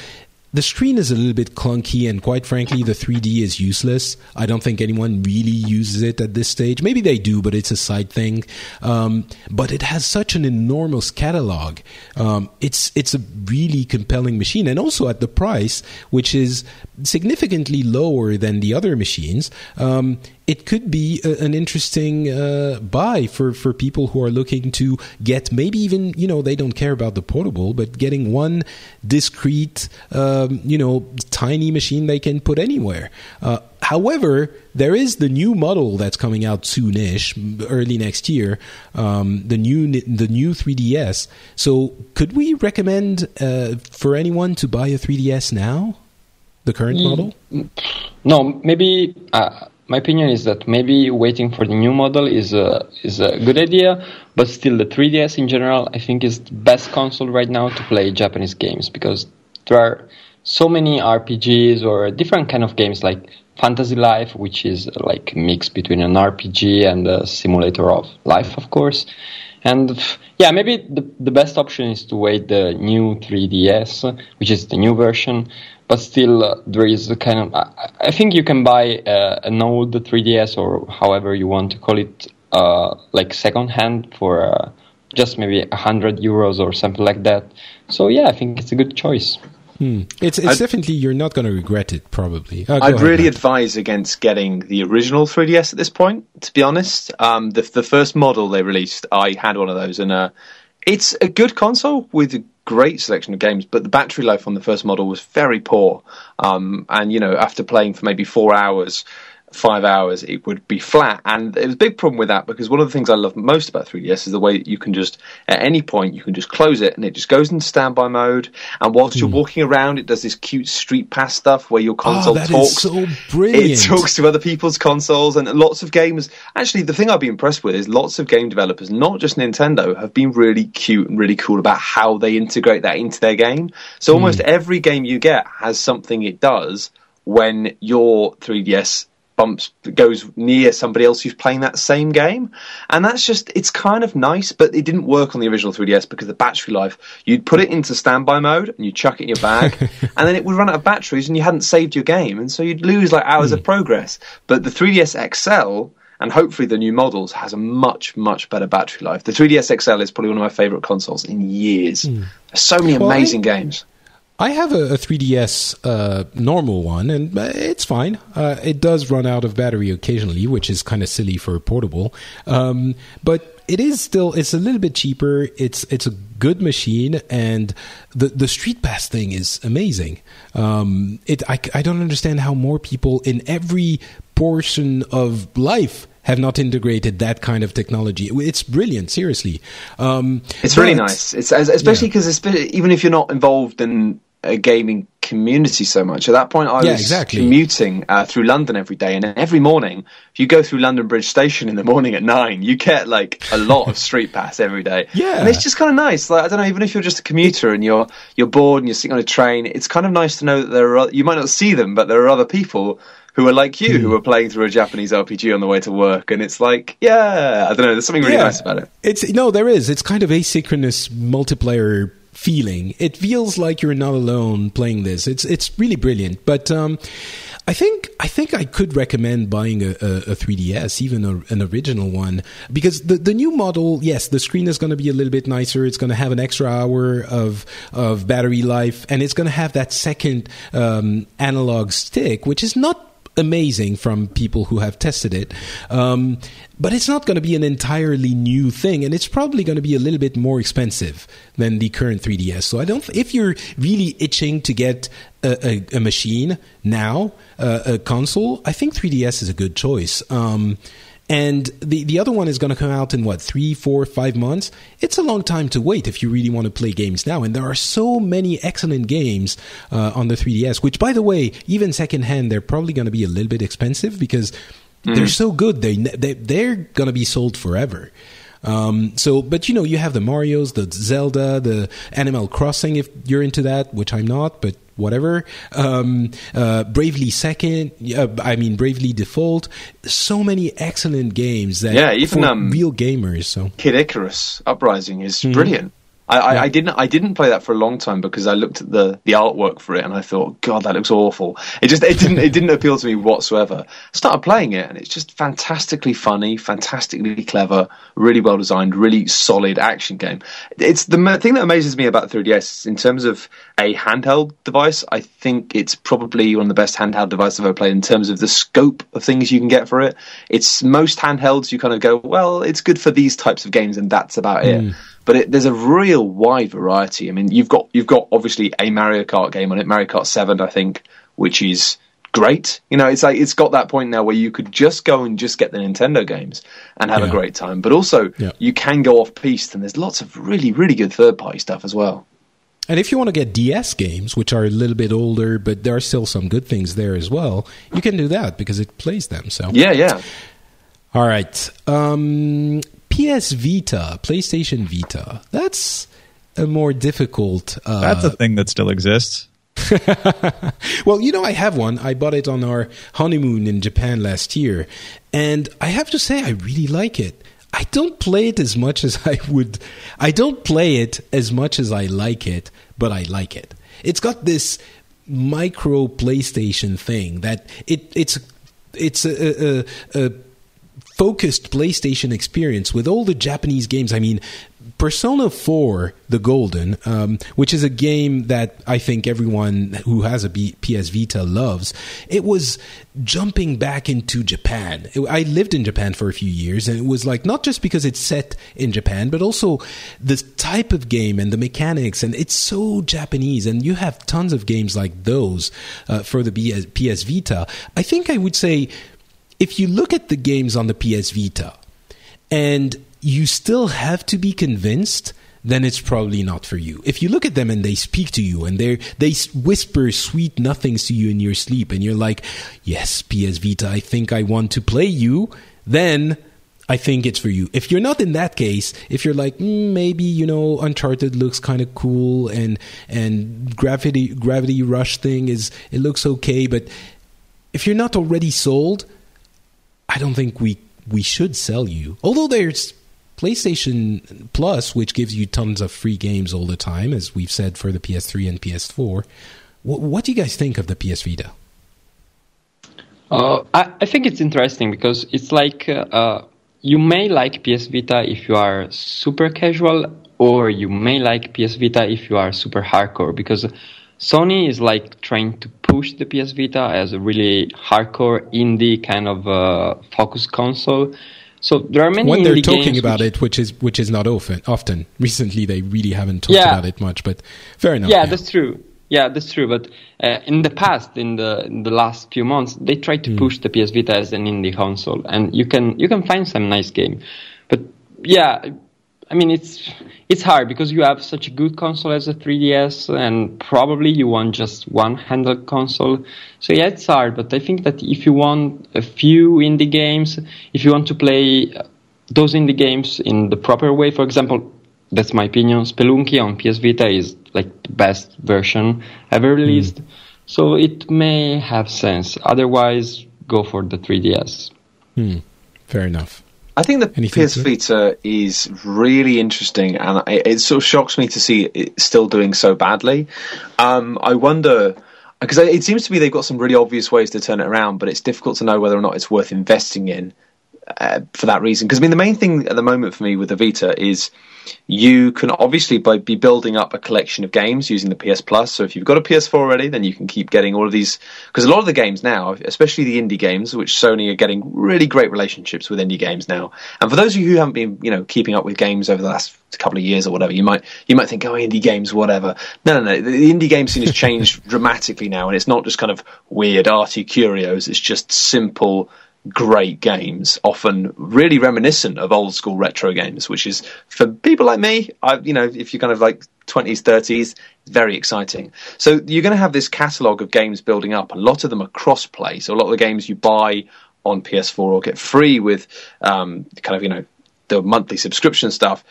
the screen is a little bit clunky, and quite frankly, the 3D is useless. I don't think anyone really uses it at this stage. Maybe they do, but it's a side thing. Um, but it has such an enormous catalog. Um, it's it's a really compelling machine, and also at the price, which is significantly lower than the other machines. Um, it could be a, an interesting uh, buy for, for people who are looking to get maybe even you know they don't care about the portable, but getting one discrete um, you know tiny machine they can put anywhere. Uh, however, there is the new model that's coming out soonish, early next year. Um, the new the new 3ds. So, could we recommend uh, for anyone to buy a 3ds now? the current mm, model? No, maybe. My opinion is that maybe waiting for the new model is a is a good idea, but still the 3DS in general I think is the best console right now to play Japanese games because there are so many RPGs or different kind of games like Fantasy Life, which is like a mix between an RPG and a simulator of life, of course. And yeah, maybe the, the best option is to wait the new 3DS, which is the new version. But still, uh, there is a kind of. I, I think you can buy uh, an old 3DS or however you want to call it, uh, like second hand for uh, just maybe 100 euros or something like that. So yeah, I think it's a good choice. Hmm. It's, it's definitely you're not going to regret it. Probably. Oh, I'd ahead, really Matt. advise against getting the original 3DS at this point. To be honest, um, the the first model they released, I had one of those, and uh, it's a good console with a great selection of games. But the battery life on the first model was very poor, um, and you know after playing for maybe four hours five hours, it would be flat. And it was a big problem with that because one of the things I love most about 3DS is the way that you can just, at any point, you can just close it and it just goes into standby mode. And whilst mm. you're hmm. walking around, it does this cute street pass stuff where your oh, console oh, talks. so brilliant. It talks to other people's consoles and lots of games. Actually, the thing I've been impressed with is lots of game developers, not just Nintendo, have been really cute and really cool about how they integrate that into their game. So mm. almost every game you get has something it does when your 3DS bumps goes near somebody else who's playing that same game and that's just it's kind of nice but it didn't work on the original 3ds because the battery life you'd put it into standby mode and you chuck it in your bag and then it would run out of batteries and you hadn't saved your game and so you'd lose like hours mm. of hmm. progress but the 3ds xl and hopefully the new models has a much much better battery life the 3ds xl is probably one of my favorite consoles in years mm. so many amazing games I have a, a 3DS uh, normal one, and uh, it's fine. Uh, it does run out of battery occasionally, which is kind of silly for a portable. Um, but it is still it's a little bit cheaper. It's it's a good machine, and the the Street Pass thing is amazing. Um, it I, I don't understand how more people in every portion of life have not integrated that kind of technology. It's brilliant, seriously. Um, it's really nice. It's especially because yeah. even if you're not involved in a gaming community so much. At that point, I yeah, was exactly. commuting uh, through London every day, and every morning, if you go through London Bridge Station in the morning at nine, you get like a lot of street pass every day. Yeah, and it's just kind of nice. Like I don't know, even if you're just a commuter and you're you're bored and you're sitting on a train, it's kind of nice to know that there are. You might not see them, but there are other people who are like you, who are playing through a Japanese RPG on the way to work, and it's like, yeah, I don't know. There's something really yeah. nice about it. It's no, there is. It's kind of asynchronous multiplayer feeling. It feels like you're not alone playing this. It's it's really brilliant. But um, I think I think I could recommend buying a, a, a 3DS, even a, an original one, because the the new model, yes, the screen is going to be a little bit nicer. It's going to have an extra hour of of battery life, and it's going to have that second um, analog stick, which is not amazing from people who have tested it. Um, but it's not going to be an entirely new thing, and it's probably going to be a little bit more expensive than the current 3DS. So I don't. If you're really itching to get a, a, a machine now, uh, a console, I think 3DS is a good choice. Um, and the, the other one is going to come out in what, three, four, five months? It's a long time to wait if you really want to play games now. And there are so many excellent games uh, on the 3DS, which, by the way, even secondhand, they're probably going to be a little bit expensive because mm. they're so good. They, they, they're going to be sold forever. Um, so, but you know, you have the Mario's, the Zelda, the Animal Crossing, if you're into that, which I'm not, but whatever. Um, uh, Bravely Second, uh, I mean Bravely Default. So many excellent games that yeah, even um, real gamers. So Kid Icarus Uprising is mm-hmm. brilliant. I, I, I, didn't I didn't play that for a long time because I looked at the, the artwork for it and I thought, God, that looks awful. It just it didn't it didn't appeal to me whatsoever. I started playing it and it's just fantastically funny, fantastically clever, really well designed, really solid action game. It's the thing that amazes me about 3DS in terms of a handheld device. I think it's probably one of the best handheld devices I've ever played in terms of the scope of things you can get for it. It's most handhelds you kind of go, well, it's good for these types of games and that's about mm. But it, there's a real wide variety. I mean, you've got you've got obviously a Mario Kart game on it, Mario Kart Seven, I think, which is great. You know, it's like it's got that point now where you could just go and just get the Nintendo games and have yeah. a great time, but also yeah. you can go off piste, and there's lots of really really good third party stuff as well. and if you want to get DS games, which are a little bit older, but there are still some good things there as well, you can do that because it plays them. So yeah, yeah. All right. Um, PS Vita, PlayStation Vita. That's a more difficult. Uh, That's a thing that still exists. well, you know, I have one. I bought it on our honeymoon in Japan last year, and I have to say, I really like it. I don't play it as much as I would. I don't play it as much as I like it, but I like it. It's got this micro PlayStation thing that it it's it's a, a, a focused PlayStation experience with all the Japanese games. I mean, Persona 4, The Golden, um, which is a game that I think everyone who has a B- PS Vita loves, it was jumping back into Japan. It, I lived in Japan for a few years, and it was like not just because it's set in Japan, but also the type of game and the mechanics, and it's so Japanese. And you have tons of games like those uh, for the PS Vita. I think I would say if you look at the games on the PS Vita and you still have to be convinced then it's probably not for you. If you look at them and they speak to you and they they whisper sweet nothings to you in your sleep and you're like, "Yes, PS Vita, I think I want to play you." Then I think it's for you. If you're not in that case, if you're like mm, maybe you know Uncharted looks kind of cool and and gravity gravity rush thing is it looks okay, but if you're not already sold, I don't think we we should sell you. Although there's PlayStation Plus, which gives you tons of free games all the time, as we've said for the PS3 and PS4. What, what do you guys think of the PS Vita? Uh, I, I, think it's interesting because it's like uh, uh you may like PS Vita if you are super casual, or you may like PS Vita if you are super hardcore. Because Sony is like trying to push the PS Vita as a really hardcore indie kind of uh, focus console. So there are many when they're talking about which, it, which is which is not often. Often recently, they really haven't talked yeah. about it much. But fair enough. Yeah, yeah. that's true. Yeah, that's true. But uh, in the past, in the in the last few months, they tried to mm. push the PS Vita as an indie console, and you can you can find some nice game. But yeah, I mean, it's it's hard because you have such a good console as a 3DS, and probably you want just one handheld console. So yeah, it's hard. But I think that if you want a few indie games, if you want to play those indie games in the proper way, for example, that's my opinion. Spelunky on PS Vita is like the best version ever hmm. released. Mm. So it may have sense. Otherwise, go for the 3DS. Hmm. Fair enough. I think the Anything PS Vita is really interesting, and it, it, sort of shocks me to see it still doing so badly. Um, I wonder because it seems to me they've got some really obvious ways to turn it around, but it's difficult to know whether or not it's worth investing in uh, for that reason. Because I mean, the main thing at the moment for me with the Vita is you can obviously be building up a collection of games using the PS Plus. So if you've got a PS4 already, then you can keep getting all of these. Because a lot of the games now, especially the indie games, which Sony are getting really great relationships with indie games now. And for those of you who haven't been, you know, keeping up with games over the last couple of years or whatever, you might you might think, oh, indie games, whatever. No, no, no. The indie game scene has changed dramatically now, and it's not just kind of weird arty curios. It's just simple great games, often really reminiscent of old school retro games, which is for people like me, I, you know, if you're kind of like 20s, 30s, very exciting. So you're going to have this catalogue of games building up. A lot of them are cross play. So a lot of the games you buy on PS4 or get free with um, kind of, you know, the monthly subscription stuff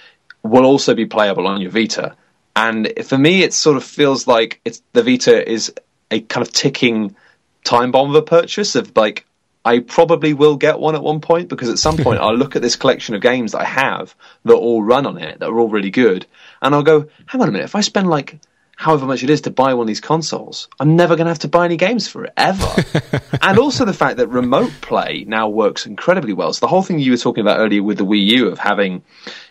will also be playable on your Vita. And for me, it sort of feels like it's the Vita is a kind of ticking time bomb of a purchase of like I probably will get one at one point because at some point I'll look at this collection of games that I have that all run on it, that are all really good, and I'll go, hang on a minute, if I spend like however much it is to buy one of these consoles, I'm never going to have to buy any games for it ever. and also the fact that remote play now works incredibly well. So the whole thing you were talking about earlier with the Wii U of having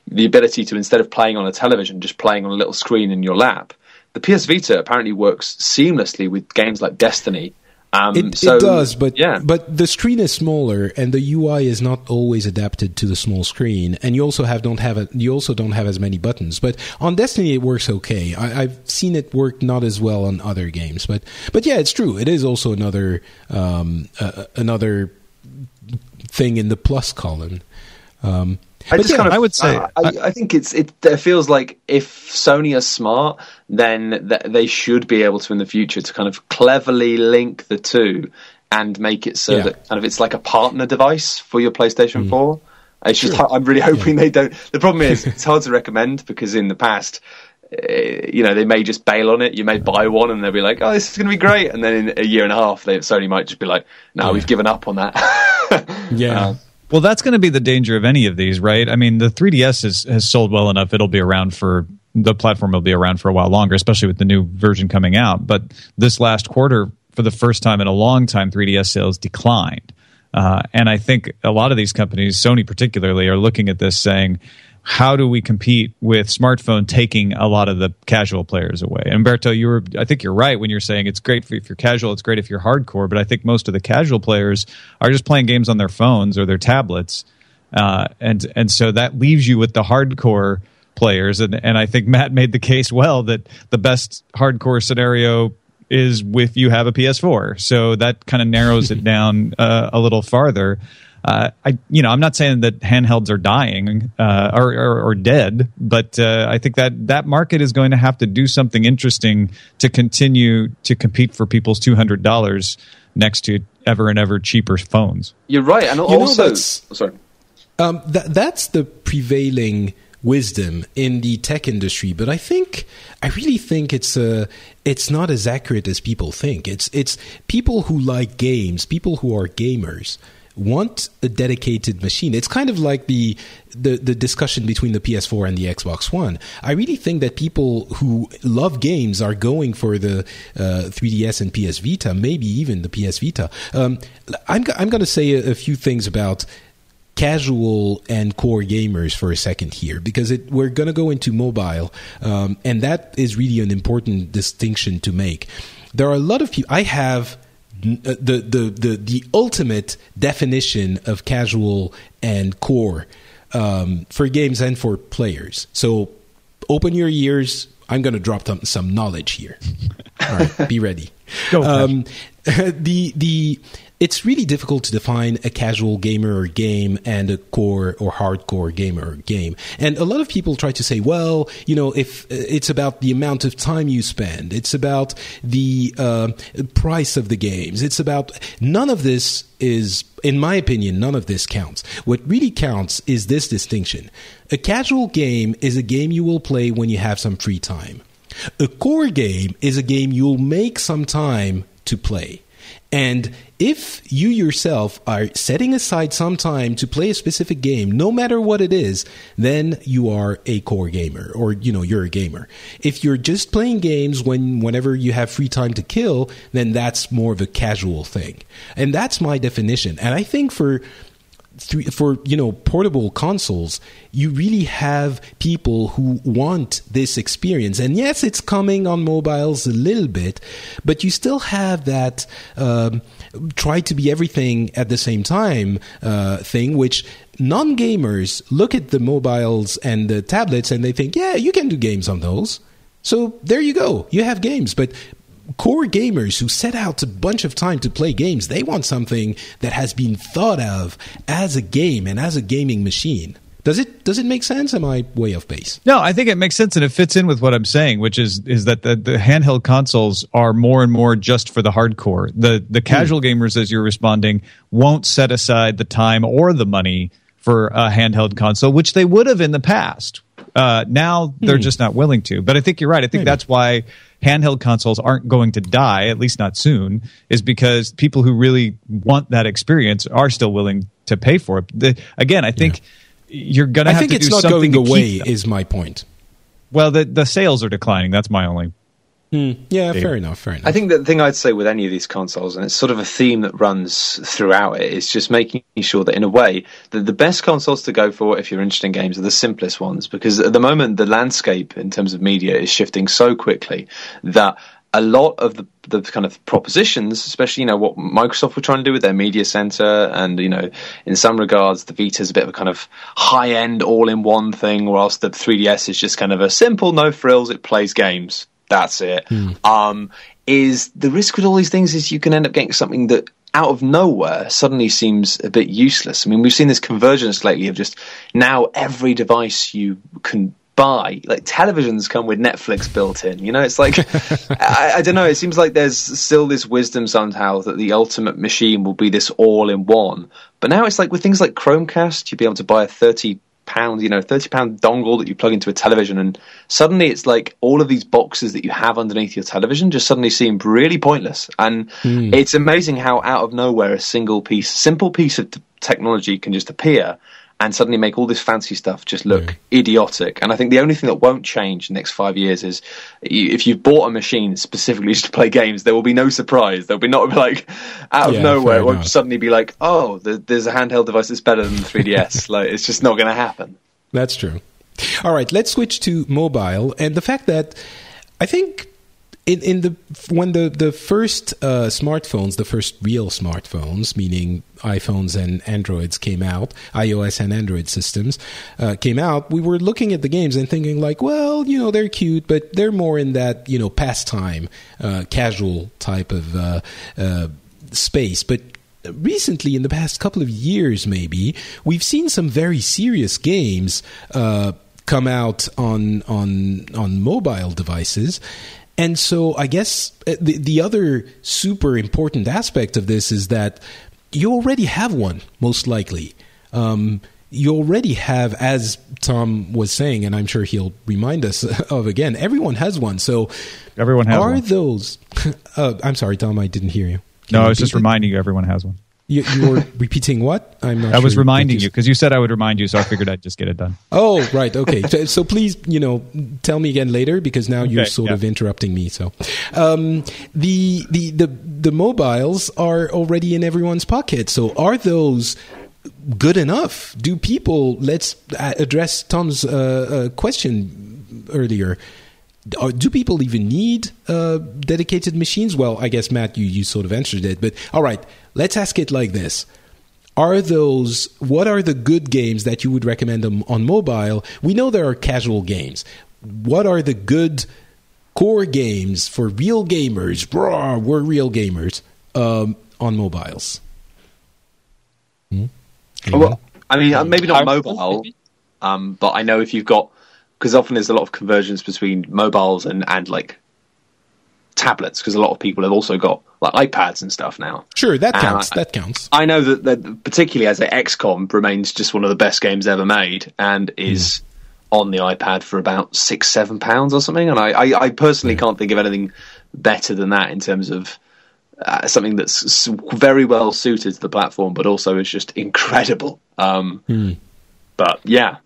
the ability to instead of playing on a television, just playing on a little screen in your lap. The PS Vita apparently works seamlessly with games like Destiny um, it, so, it, does, but yeah. but the screen is smaller, and the UI is not always adapted to the small screen. And you also have don't have a, you also don't have as many buttons. But on Destiny, it works okay. I, have seen it work not as well on other games, but but yeah, it's true. It is also another um, uh, another thing in the plus column. Um, I just kind of, I would say, uh, I, I, think it's it, it, feels like if Sony are smart, then th- they should be able to in the future to kind of cleverly link the two and make it so yeah. that kind of it's like a partner device for your PlayStation mm. Four. It's just I'm really hoping yeah. they don't. The problem is it's hard to recommend because in the past uh, you know, they may just bail on it. You may buy one and they'll be like, "Oh, this is going to be great," and then in a year and a half, they Sony might just be like, "No, yeah. we've given up on that." yeah. Uh, well, that's going to be the danger of any of these, right? I mean, the 3DS has, has sold well enough; it'll be around for the platform will be around for a while longer, especially with the new version coming out. But this last quarter, for the first time in a long time, 3DS sales declined. Uh, and I think a lot of these companies, Sony particularly, are looking at this saying, how do we compete with smartphone taking a lot of the casual players away? And Umberto, you were I think you're right when you're saying it's great if you're casual, it's great if you're hardcore, but I think most of the casual players are just playing games on their phones or their tablets, uh, and and so that leaves you with the hardcore players. And and I think Matt made the case well that the best hardcore scenario is with you have a PS4, so that kind of narrows it down uh, a little farther uh, I you know I'm not saying that handhelds are dying uh, or, or, or, dead, but uh, I think that that market is going to have to do something interesting to continue to compete for people's two hundred dollars next to ever and ever cheaper phones. You're right, and you also know, sorry, um, that that's the prevailing wisdom in the tech industry, but I think I really think it's uh, it's not as accurate as people think. It's it's people who like games, people who are gamers want a dedicated machine. It's kind of like the, the, the discussion between the PS4 and the Xbox One. I really think that people who love games are going for the uh, 3DS and PS Vita, maybe even the PS Vita. Um, I'm I'm going to say a, a few things about casual and core gamers for a second here because it, we're going to go into mobile um, and that is really an important distinction to make there are a lot of people i have the, the, the, the ultimate definition of casual and core um, for games and for players. So open your ears. I'm going to drop some, some knowledge here. All right, be ready. Go um, the the it's really difficult to define a casual gamer or game and a core or hardcore gamer or game. And a lot of people try to say, well, you know, if uh, it's about the amount of time you spend, it's about the uh, price of the games, it's about none of this is, in my opinion, none of this counts. What really counts is this distinction. A casual game is a game you will play when you have some free time. A core game is a game you'll make some time to play. And if you yourself are setting aside some time to play a specific game, no matter what it is, then you are a core gamer or you know, you're a gamer. If you're just playing games when whenever you have free time to kill, then that's more of a casual thing. And that's my definition. And I think for for you know portable consoles you really have people who want this experience. And yes it's coming on mobiles a little bit but you still have that um, try to be everything at the same time uh, thing which non gamers look at the mobiles and the tablets and they think yeah you can do games on those. So there you go. You have games but core gamers who set out a bunch of time to play games, they want something that has been thought of as a game and as a gaming machine. Does it does it make sense? Am I way off base? No, I think it makes sense and it fits in with what I'm saying, which is is that the, the handheld consoles are more and more just for the hardcore. The the hmm. casual mm. gamers, as you're responding, won't set aside the time or the money for a handheld console, which they would have in the past. Uh, now they're mm. just not willing to. But I think you're right. I think Maybe. that's why handheld consoles aren't going to die, at least not soon, is because people who really want that experience are still willing to pay for it. The, again, I think yeah. you're going to have to do something. I think it's not going away. Is my point. Well, the the sales are declining. That's my only Mm, yeah, fair enough. Fair enough. I think the thing I'd say with any of these consoles, and it's sort of a theme that runs throughout it, is just making sure that, in a way, that the best consoles to go for if you're interested in games are the simplest ones. Because at the moment, the landscape in terms of media is shifting so quickly that a lot of the, the kind of propositions, especially you know what Microsoft were trying to do with their media center, and you know in some regards the Vita is a bit of a kind of high end all in one thing, whilst the 3DS is just kind of a simple no frills. It plays games. That's it. Mm. Um, is the risk with all these things is you can end up getting something that out of nowhere suddenly seems a bit useless. I mean, we've seen this convergence lately of just now every device you can buy, like televisions come with Netflix built in. You know, it's like, I, I, don't know, it seems like there's still this wisdom somehow that the ultimate machine will be this all in one. But now it's like with things like Chromecast, you'd be able to buy a 30 pound, you know, 30 pound dongle that you plug into a television. And suddenly it's like all of these boxes that you have underneath your television just suddenly seem really pointless. And mm. it's amazing how out of nowhere a single piece, simple piece of t- technology can just appear and suddenly make all this fancy stuff just look yeah. idiotic. And I think the only thing that won't change in the next five years is if you've bought a machine specifically just to play games, there will be no surprise. There'll be not like out of yeah, nowhere, it won't suddenly be like, oh, there's a handheld device that's better than the 3DS. like it's just not going to happen. That's true. All right, let's switch to mobile and the fact that I think in, in the when the the first uh, smartphones, the first real smartphones, meaning iPhones and Androids, came out, iOS and Android systems uh, came out, we were looking at the games and thinking like, well, you know, they're cute, but they're more in that you know pastime, uh, casual type of uh, uh, space, but. Recently, in the past couple of years, maybe we've seen some very serious games uh, come out on on on mobile devices, and so I guess uh, the, the other super important aspect of this is that you already have one, most likely. Um, you already have, as Tom was saying, and I'm sure he'll remind us of again, everyone has one. So everyone has are one. those. Uh, I'm sorry, Tom, I didn't hear you. Can no, I was just it? reminding you everyone has one. You, you were repeating what? I'm not. I sure was reminding you because you said I would remind you, so I figured I'd just get it done. Oh, right. Okay. so, so, please, you know, tell me again later because now you're sort yeah. of interrupting me. So, um, the the the the mobiles are already in everyone's pocket. So, are those good enough? Do people? Let's address Tom's uh, uh, question earlier do people even need uh, dedicated machines? Well, I guess Matt, you you sort of answered it, but all right, let's ask it like this: Are those what are the good games that you would recommend them on mobile? We know there are casual games. What are the good core games for real gamers? Blah, we're real gamers um, on mobiles. Hmm? Well, I mean, maybe not mobile, um, but I know if you've got because often there's a lot of convergence between mobiles and and like tablets because a lot of people have also got like iPads and stuff now. Sure, that counts. I, that counts. I know that, that particularly as a XCOM remains just one of the best games ever made and is mm. on the iPad for about six, seven pounds or something. And I, I, I personally yeah. can't think of anything better than that in terms of uh, something that's very well suited to the platform, but also is just incredible. Um, mm. But yeah,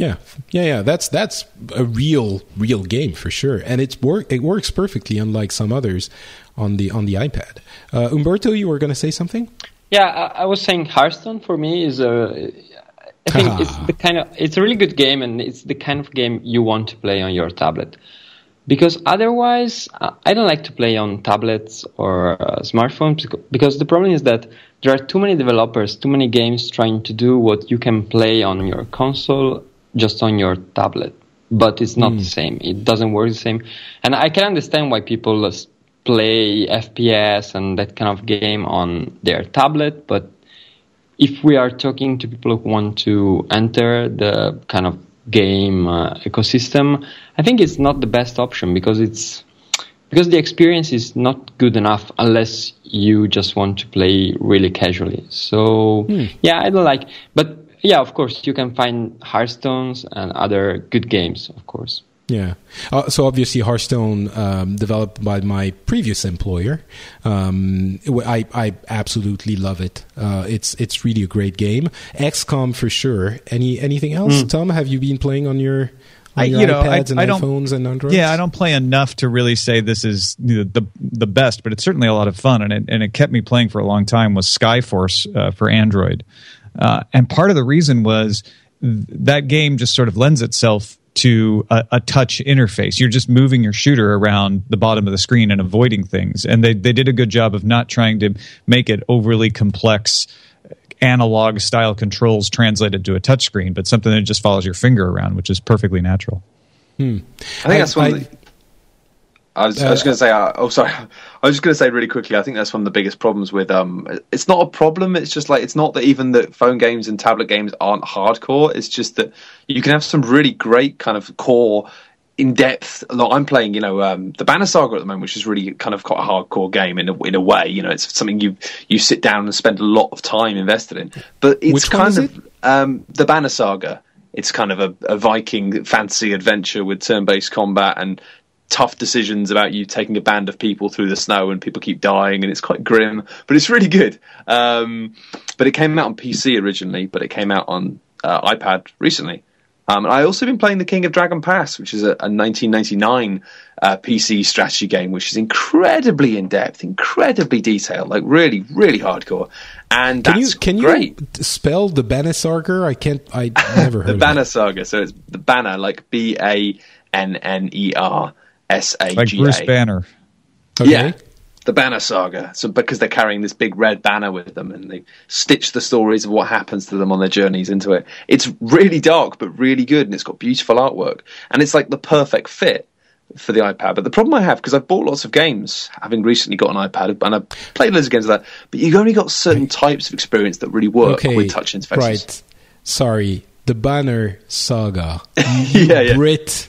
yeah, yeah, yeah. That's that's a real, real game for sure, and it's work. It works perfectly, unlike some others on the on the iPad. Uh, Umberto, you were going to say something? Yeah, I, I, was saying Hearthstone for me is a. I think it's the kind of it's a really good game, and it's the kind of game you want to play on your tablet. Because otherwise, I don't like to play on tablets or uh, smartphones because the problem is that there are too many developers, too many games trying to do what you can play on your console just on your tablet, but it's not mm. the same. It doesn't work the same. And I can understand why people play FPS and that kind of game on their tablet, but if we are talking to people who want to enter the kind of game uh, ecosystem, I think it's not the best option because it's because the experience is not good enough unless you just want to play really casually. So hmm. yeah, I don't like, but yeah, of course, you can find Hearthstones and other good games, of course. Yeah. Uh, so obviously, Hearthstone, um, developed by my previous employer. Um, I, I absolutely love it. Uh, it's it's really a great game. XCOM for sure. Any anything else, mm. Tom? Have you been playing on your I, you know, I, and I iPhones and Androids? Yeah, I don't play enough to really say this is the the, the best, but it's certainly a lot of fun, and it, and it kept me playing for a long time. Was Skyforce uh, for Android, uh, and part of the reason was th- that game just sort of lends itself to a, a, touch interface. You're just moving your shooter around the bottom of the screen and avoiding things. And they, they did a good job of not trying to make it overly complex analog style controls translated to a touchscreen, but something that just follows your finger around, which is perfectly natural. Hmm. I think I, that's one. I, I was, uh, I was going to say. Uh, oh, sorry. I was just going to say really quickly. I think that's one of the biggest problems with. Um, it's not a problem. It's just like it's not that even that phone games and tablet games aren't hardcore. It's just that you can have some really great kind of core in depth. Like I'm playing, you know, um, the Banner Saga at the moment, which is really kind of quite a hardcore game in a, in a way. You know, it's something you you sit down and spend a lot of time invested in. But it's kind of it? um, the Banner Saga. It's kind of a, a Viking fantasy adventure with turn-based combat and tough decisions about you taking a band of people through the snow and people keep dying and it's quite grim, but it's really good. Um, but it came out on PC originally, but it came out on uh, iPad recently. Um, I also been playing the King of Dragon Pass, which is a, a 1999 uh, PC strategy game, which is incredibly in depth, incredibly detailed, like really, really hardcore. And can you can great. you spell the Banner Saga? I can't. I never heard the Banner Saga. So it's the Banner, like B A N N E R S A G A. Like Bruce Banner. Okay. Yeah the Banner Saga. So because they're carrying this big red banner with them, and they stitch the stories of what happens to them on their journeys into it. It's really dark, but really good, and it's got beautiful artwork, and it's like the perfect fit for the iPad. But the problem I have because I've bought lots of games, having recently got an iPad, and I've played loads of games like that. But you've only got certain types of experience that really work okay, with touch interfaces. Right. Sorry, the Banner Saga. yeah, yeah. Brit.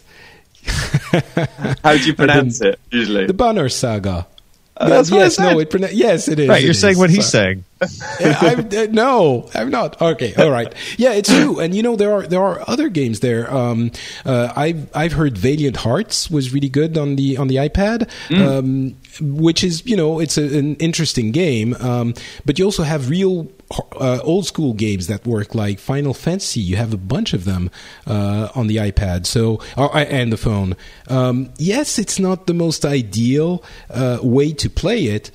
How do you pronounce it usually? The Banner Saga. Uh, that's yes, no, it yes, it is. Right, you're it saying is. what he's saying. yeah, I'm, uh, no, I'm not. Okay, all right. Yeah, it's true. And you know there are there are other games there. Um, uh, I've I've heard Valiant Hearts was really good on the on the iPad. Mm. Um, which is you know it's a, an interesting game um, but you also have real uh, old school games that work like Final Fantasy. You have a bunch of them uh, on the iPad, so uh, and the phone. Um, yes, it's not the most ideal uh, way to play it,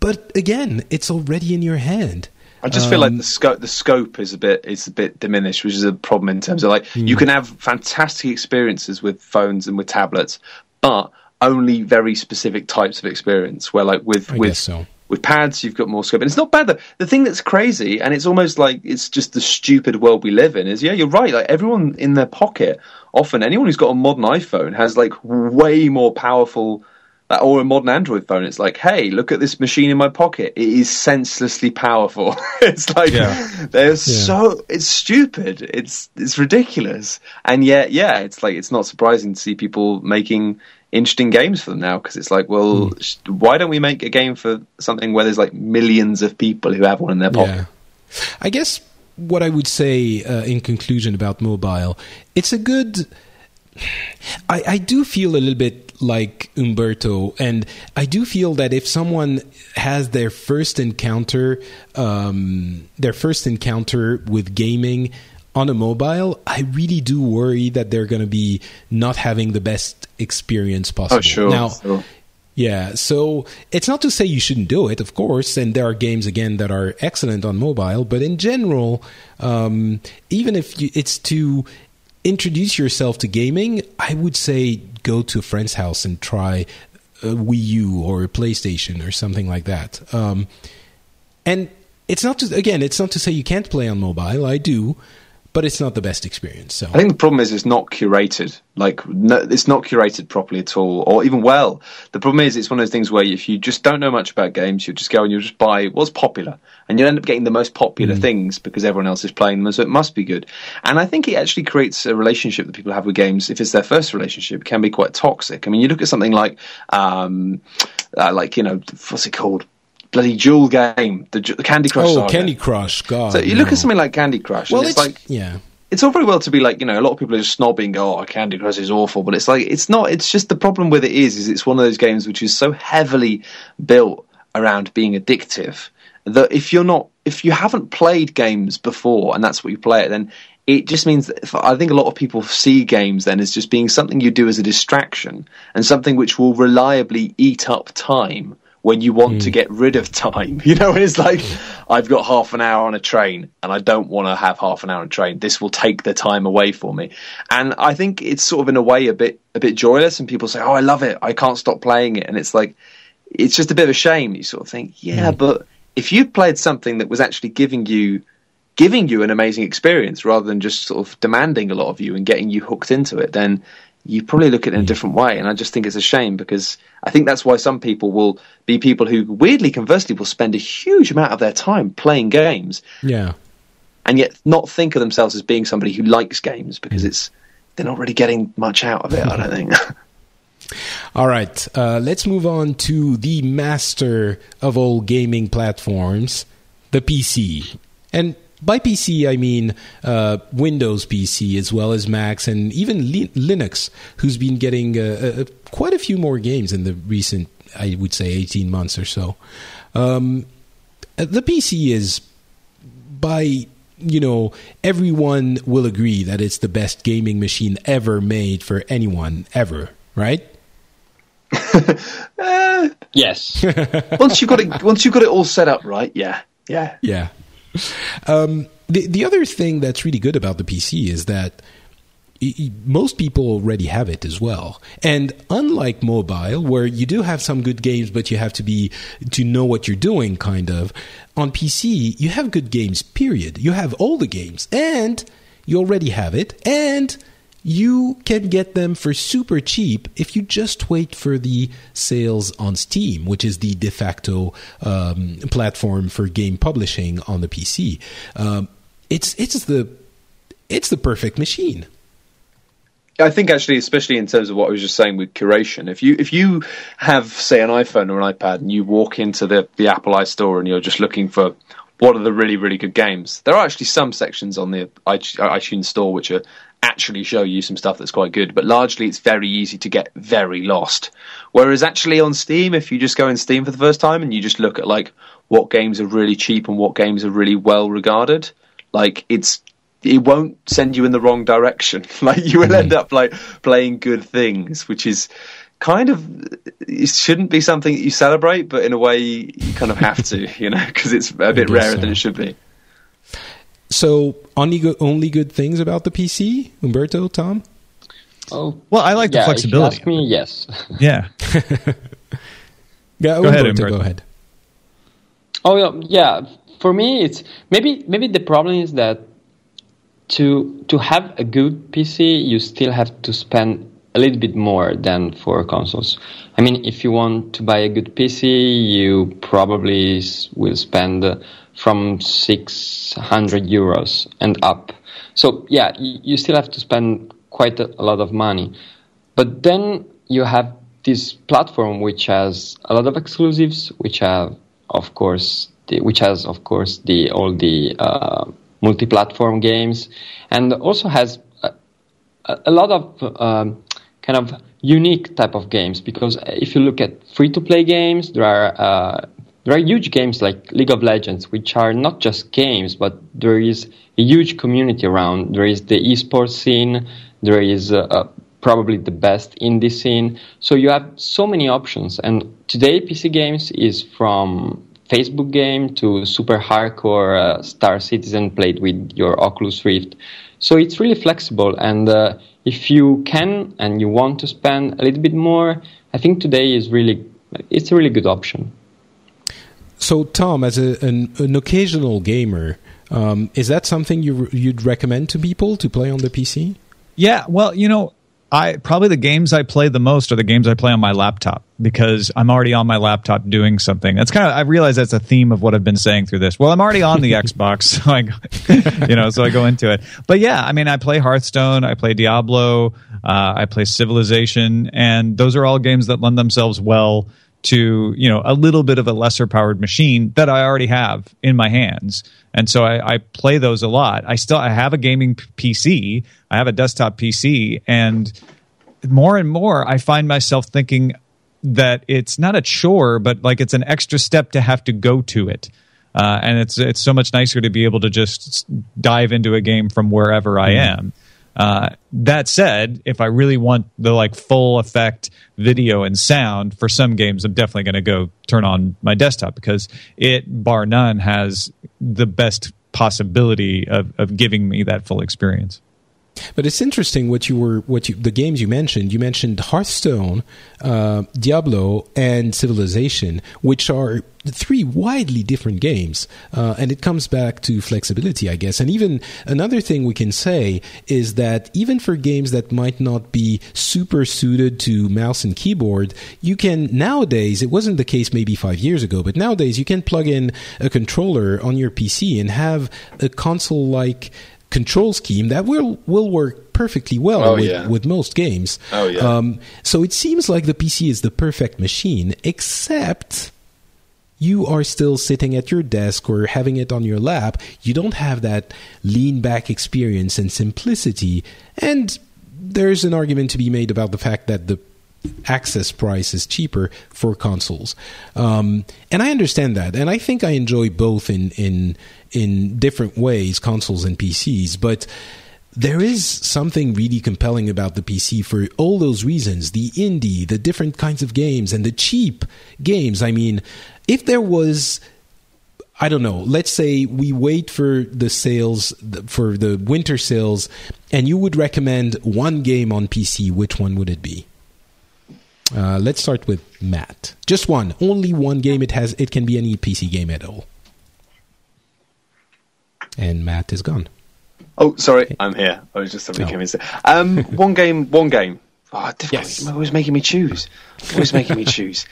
but again, it's already in your hand. I just feel like um, the scope the scope is a bit is a bit diminished, which is a problem in terms of like mm. you can have fantastic experiences with phones and with tablets, but only very specific types of experience. Where like with I with so with pads you've got more scope. And it's not bad though. The thing that's crazy and it's almost like it's just the stupid world we live in is yeah you're right. Like everyone in their pocket often anyone who's got a modern iphone has like way more powerful uh, or a modern android phone. It's like hey look at this machine in my pocket. It is senselessly powerful. It's like yeah. they're yeah. so it's stupid. It's it's ridiculous. And yet yeah it's like it's not surprising to see people making interesting games for them now because it's like, well, mm. why don't we make a game for something where there's like millions of people who have one in their pocket? Yeah. I guess what I would say uh, in conclusion about mobile, it's a good. I, I do feel a little bit like Umberto, and I do feel that if someone has their first encounter, um, their first encounter with gaming on a mobile, I really do worry that they're going to be not having the best experience possible. Oh, sure. Now, sure. yeah, so it's not to say you shouldn't do it, of course, and there are games again that are excellent on mobile, but in general, um, even if you, it's to introduce yourself to gaming, I would say go to a friend's house and try a Wii U or a PlayStation or something like that. Um, and it's not to, again, it's not to say you can't play on mobile. I do, but it's not the best experience. So I think the problem is it's not curated. Like no, it's not curated properly at all, or even well. The problem is it's one of those things where if you just don't know much about games, you just go and you just buy what's popular, and you end up getting the most popular mm. things because everyone else is playing them, so it must be good. And I think it actually creates a relationship that people have with games. If it's their first relationship, it can be quite toxic. I mean, you look at something like, um, uh, like you know, what's it called? Bloody Duel game, the, the Candy Crush. Oh, saga. Candy Crush, God. So you no. look at something like Candy Crush, well, it's, it's, like yeah. It's all very well to be like, you know, a lot of people are just snobbing, oh, Candy Crush is awful, but it's like, it's not, it's just the problem with it is, is it's one of those games which is so heavily built around being addictive that if you're not, if you haven't played games before and that's what you play it, then it just means that I think a lot of people see games then as just being something you do as a distraction and something which will reliably eat up time when you want mm. to hmm. get rid of time. You know, it's like I've got half an hour on a train and I don't want to have half an hour on a train. This will take the time away for me. And I think it's sort of in a way a bit a bit joyless and people say, "Oh, I love it. I can't stop playing it." And it's like it's just a bit of a shame. You sort of think, "Yeah, mm. but if you played something that was actually giving you giving you an amazing experience rather than just sort of demanding a lot of you and getting you hooked into it, then you probably look at it in a different way. And I just think it's a shame because I think that's why some people will be people who, weirdly, conversely, will spend a huge amount of their time playing games. Yeah. And yet not think of themselves as being somebody who likes games because it's they're not really getting much out of it. I don't think. all right, uh, let's move on to the master of all gaming platforms, the PC. And by PC, I mean uh, Windows PC as well as Macs and even Li- Linux, who's been getting uh, uh, quite a few more games in the recent, I would say, 18 months or so. Um, the PC is, by you know, everyone will agree that it's the best gaming machine ever made for anyone ever, right? uh, yes. once you got it, once you got it all set up right, yeah, yeah, yeah. Um, the the other thing that's really good about the PC is that most people already have it as well. And unlike mobile, where you do have some good games, but you have to be to know what you're doing, kind of. On PC, you have good games. Period. You have all the games, and you already have it, and you can get them for super cheap if you just wait for the sales on Steam, which is the de facto um, platform for game publishing on the PC. Um, it's it's the it's the perfect machine. I think actually, especially in terms of what I was just saying with curation, if you if you have say an iPhone or an iPad and you walk into the the Apple iStore and you're just looking for what are the really really good games, there are actually some sections on the iTunes store which are actually show you some stuff that's quite good, but largely it's very easy to get very lost. Whereas actually on Steam, if you just go in Steam for the first time and you just look at like what games are really cheap and what games are really well regarded, like it's it won't send you in the wrong direction. Like you will mm. end up like playing good things, which is kind of it shouldn't be something that you celebrate, but in a way you kind of have to, you know, because it's a bit rarer so. than it should be. So, only good, only good things about the PC, Umberto, Tom? Oh, well, I like yeah, the flexibility. ask me, yes. Yeah. yeah, go Umberto, ahead, Umberto. Go ahead. Oh yeah, for me, it's maybe maybe the problem is that to to have a good PC, you still have to spend a little bit more than for consoles. I mean, if you want to buy a good PC, you probably will spend from 600 euros and up. So yeah, you still have to spend quite a lot of money. But then you have this platform which has a lot of exclusives, which have, of course, the, which has, of course, the all the uh, multi-platform games, and also has a, a lot of um, kind of unique type of games. Because if you look at free-to-play games, there are uh, there are huge games like League of Legends, which are not just games, but there is a huge community around. There is the esports scene. There is uh, uh, probably the best indie scene. So you have so many options. And today, PC games is from Facebook game to super hardcore uh, Star Citizen played with your Oculus Rift. So it's really flexible. And uh, if you can and you want to spend a little bit more, I think today is really it's a really good option. So, Tom, as a, an, an occasional gamer, um, is that something you you'd recommend to people to play on the PC? Yeah, well, you know, I probably the games I play the most are the games I play on my laptop because I'm already on my laptop doing something. That's kind of I realize that's a theme of what I've been saying through this. Well, I'm already on the Xbox, so I, you know, so I go into it. But yeah, I mean, I play Hearthstone, I play Diablo, uh, I play Civilization, and those are all games that lend themselves well to you know a little bit of a lesser powered machine that I already have in my hands, and so I, I, play those a lot. I still I have a gaming PC, I have a desktop PC, and more and more I find myself thinking that it's not a chore, but like it's an extra step to have to go to it. Uh, and it's it's so much nicer to be able to just dive into a game from wherever I am. Uh, that said, if I really want the like full effect video and sound for some games, I'm definitely going to go turn on my desktop because it, bar none, has the best possibility of, of giving me that full experience. But it's interesting what you were, what you, the games you mentioned. You mentioned Hearthstone, uh, Diablo, and Civilization, which are three widely different games. Uh, and it comes back to flexibility, I guess. And even another thing we can say is that even for games that might not be super suited to mouse and keyboard, you can nowadays, it wasn't the case maybe five years ago, but nowadays you can plug in a controller on your PC and have a console like control scheme that will will work perfectly well oh, with, yeah. with most games. Oh yeah. Um, so it seems like the PC is the perfect machine, except you are still sitting at your desk or having it on your lap. You don't have that lean back experience and simplicity. And there's an argument to be made about the fact that the access price is cheaper for consoles. Um, and I understand that, and I think I enjoy both in in in different ways, consoles and PCs. But there is something really compelling about the PC for all those reasons the indie, the different kinds of games, and the cheap games. I mean, if there was I don't know. Let's say we wait for the sales for the winter sales, and you would recommend one game on PC. Which one would it be? Uh, let's start with Matt. Just one, only one game. It has. It can be any PC game at all. And Matt is gone. Oh, sorry, I'm here. I was just somebody oh. came in. Um, one game, one game. Oh, difficult. Yes. Always making me choose. Always making me choose.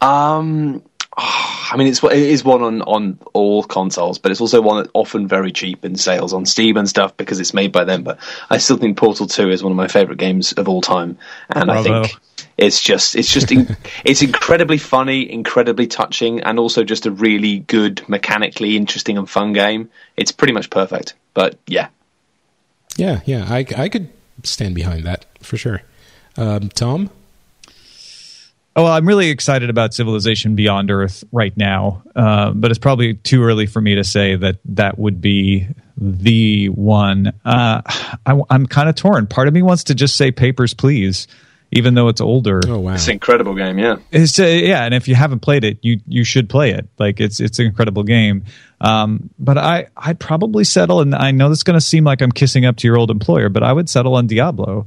Um, oh, I mean, it's it is one on on all consoles, but it's also one that's often very cheap in sales on Steam and stuff because it's made by them. But I still think Portal Two is one of my favorite games of all time, and Bravo. I think it's just it's just in, it's incredibly funny, incredibly touching, and also just a really good, mechanically interesting and fun game. It's pretty much perfect. But yeah, yeah, yeah, I I could stand behind that for sure. Um, Tom. Oh, well, I'm really excited about Civilization Beyond Earth right now, uh, but it's probably too early for me to say that that would be the one. Uh, I, am kind of torn. Part of me wants to just say Papers, Please even though it's older. Oh wow, it's an incredible game. Yeah, it's uh, yeah, and if you haven't played it, you you should play it. Like it's it's an incredible game. Um, but I I'd probably settle, and I know this is going to seem like I'm kissing up to your old employer, but I would settle on Diablo.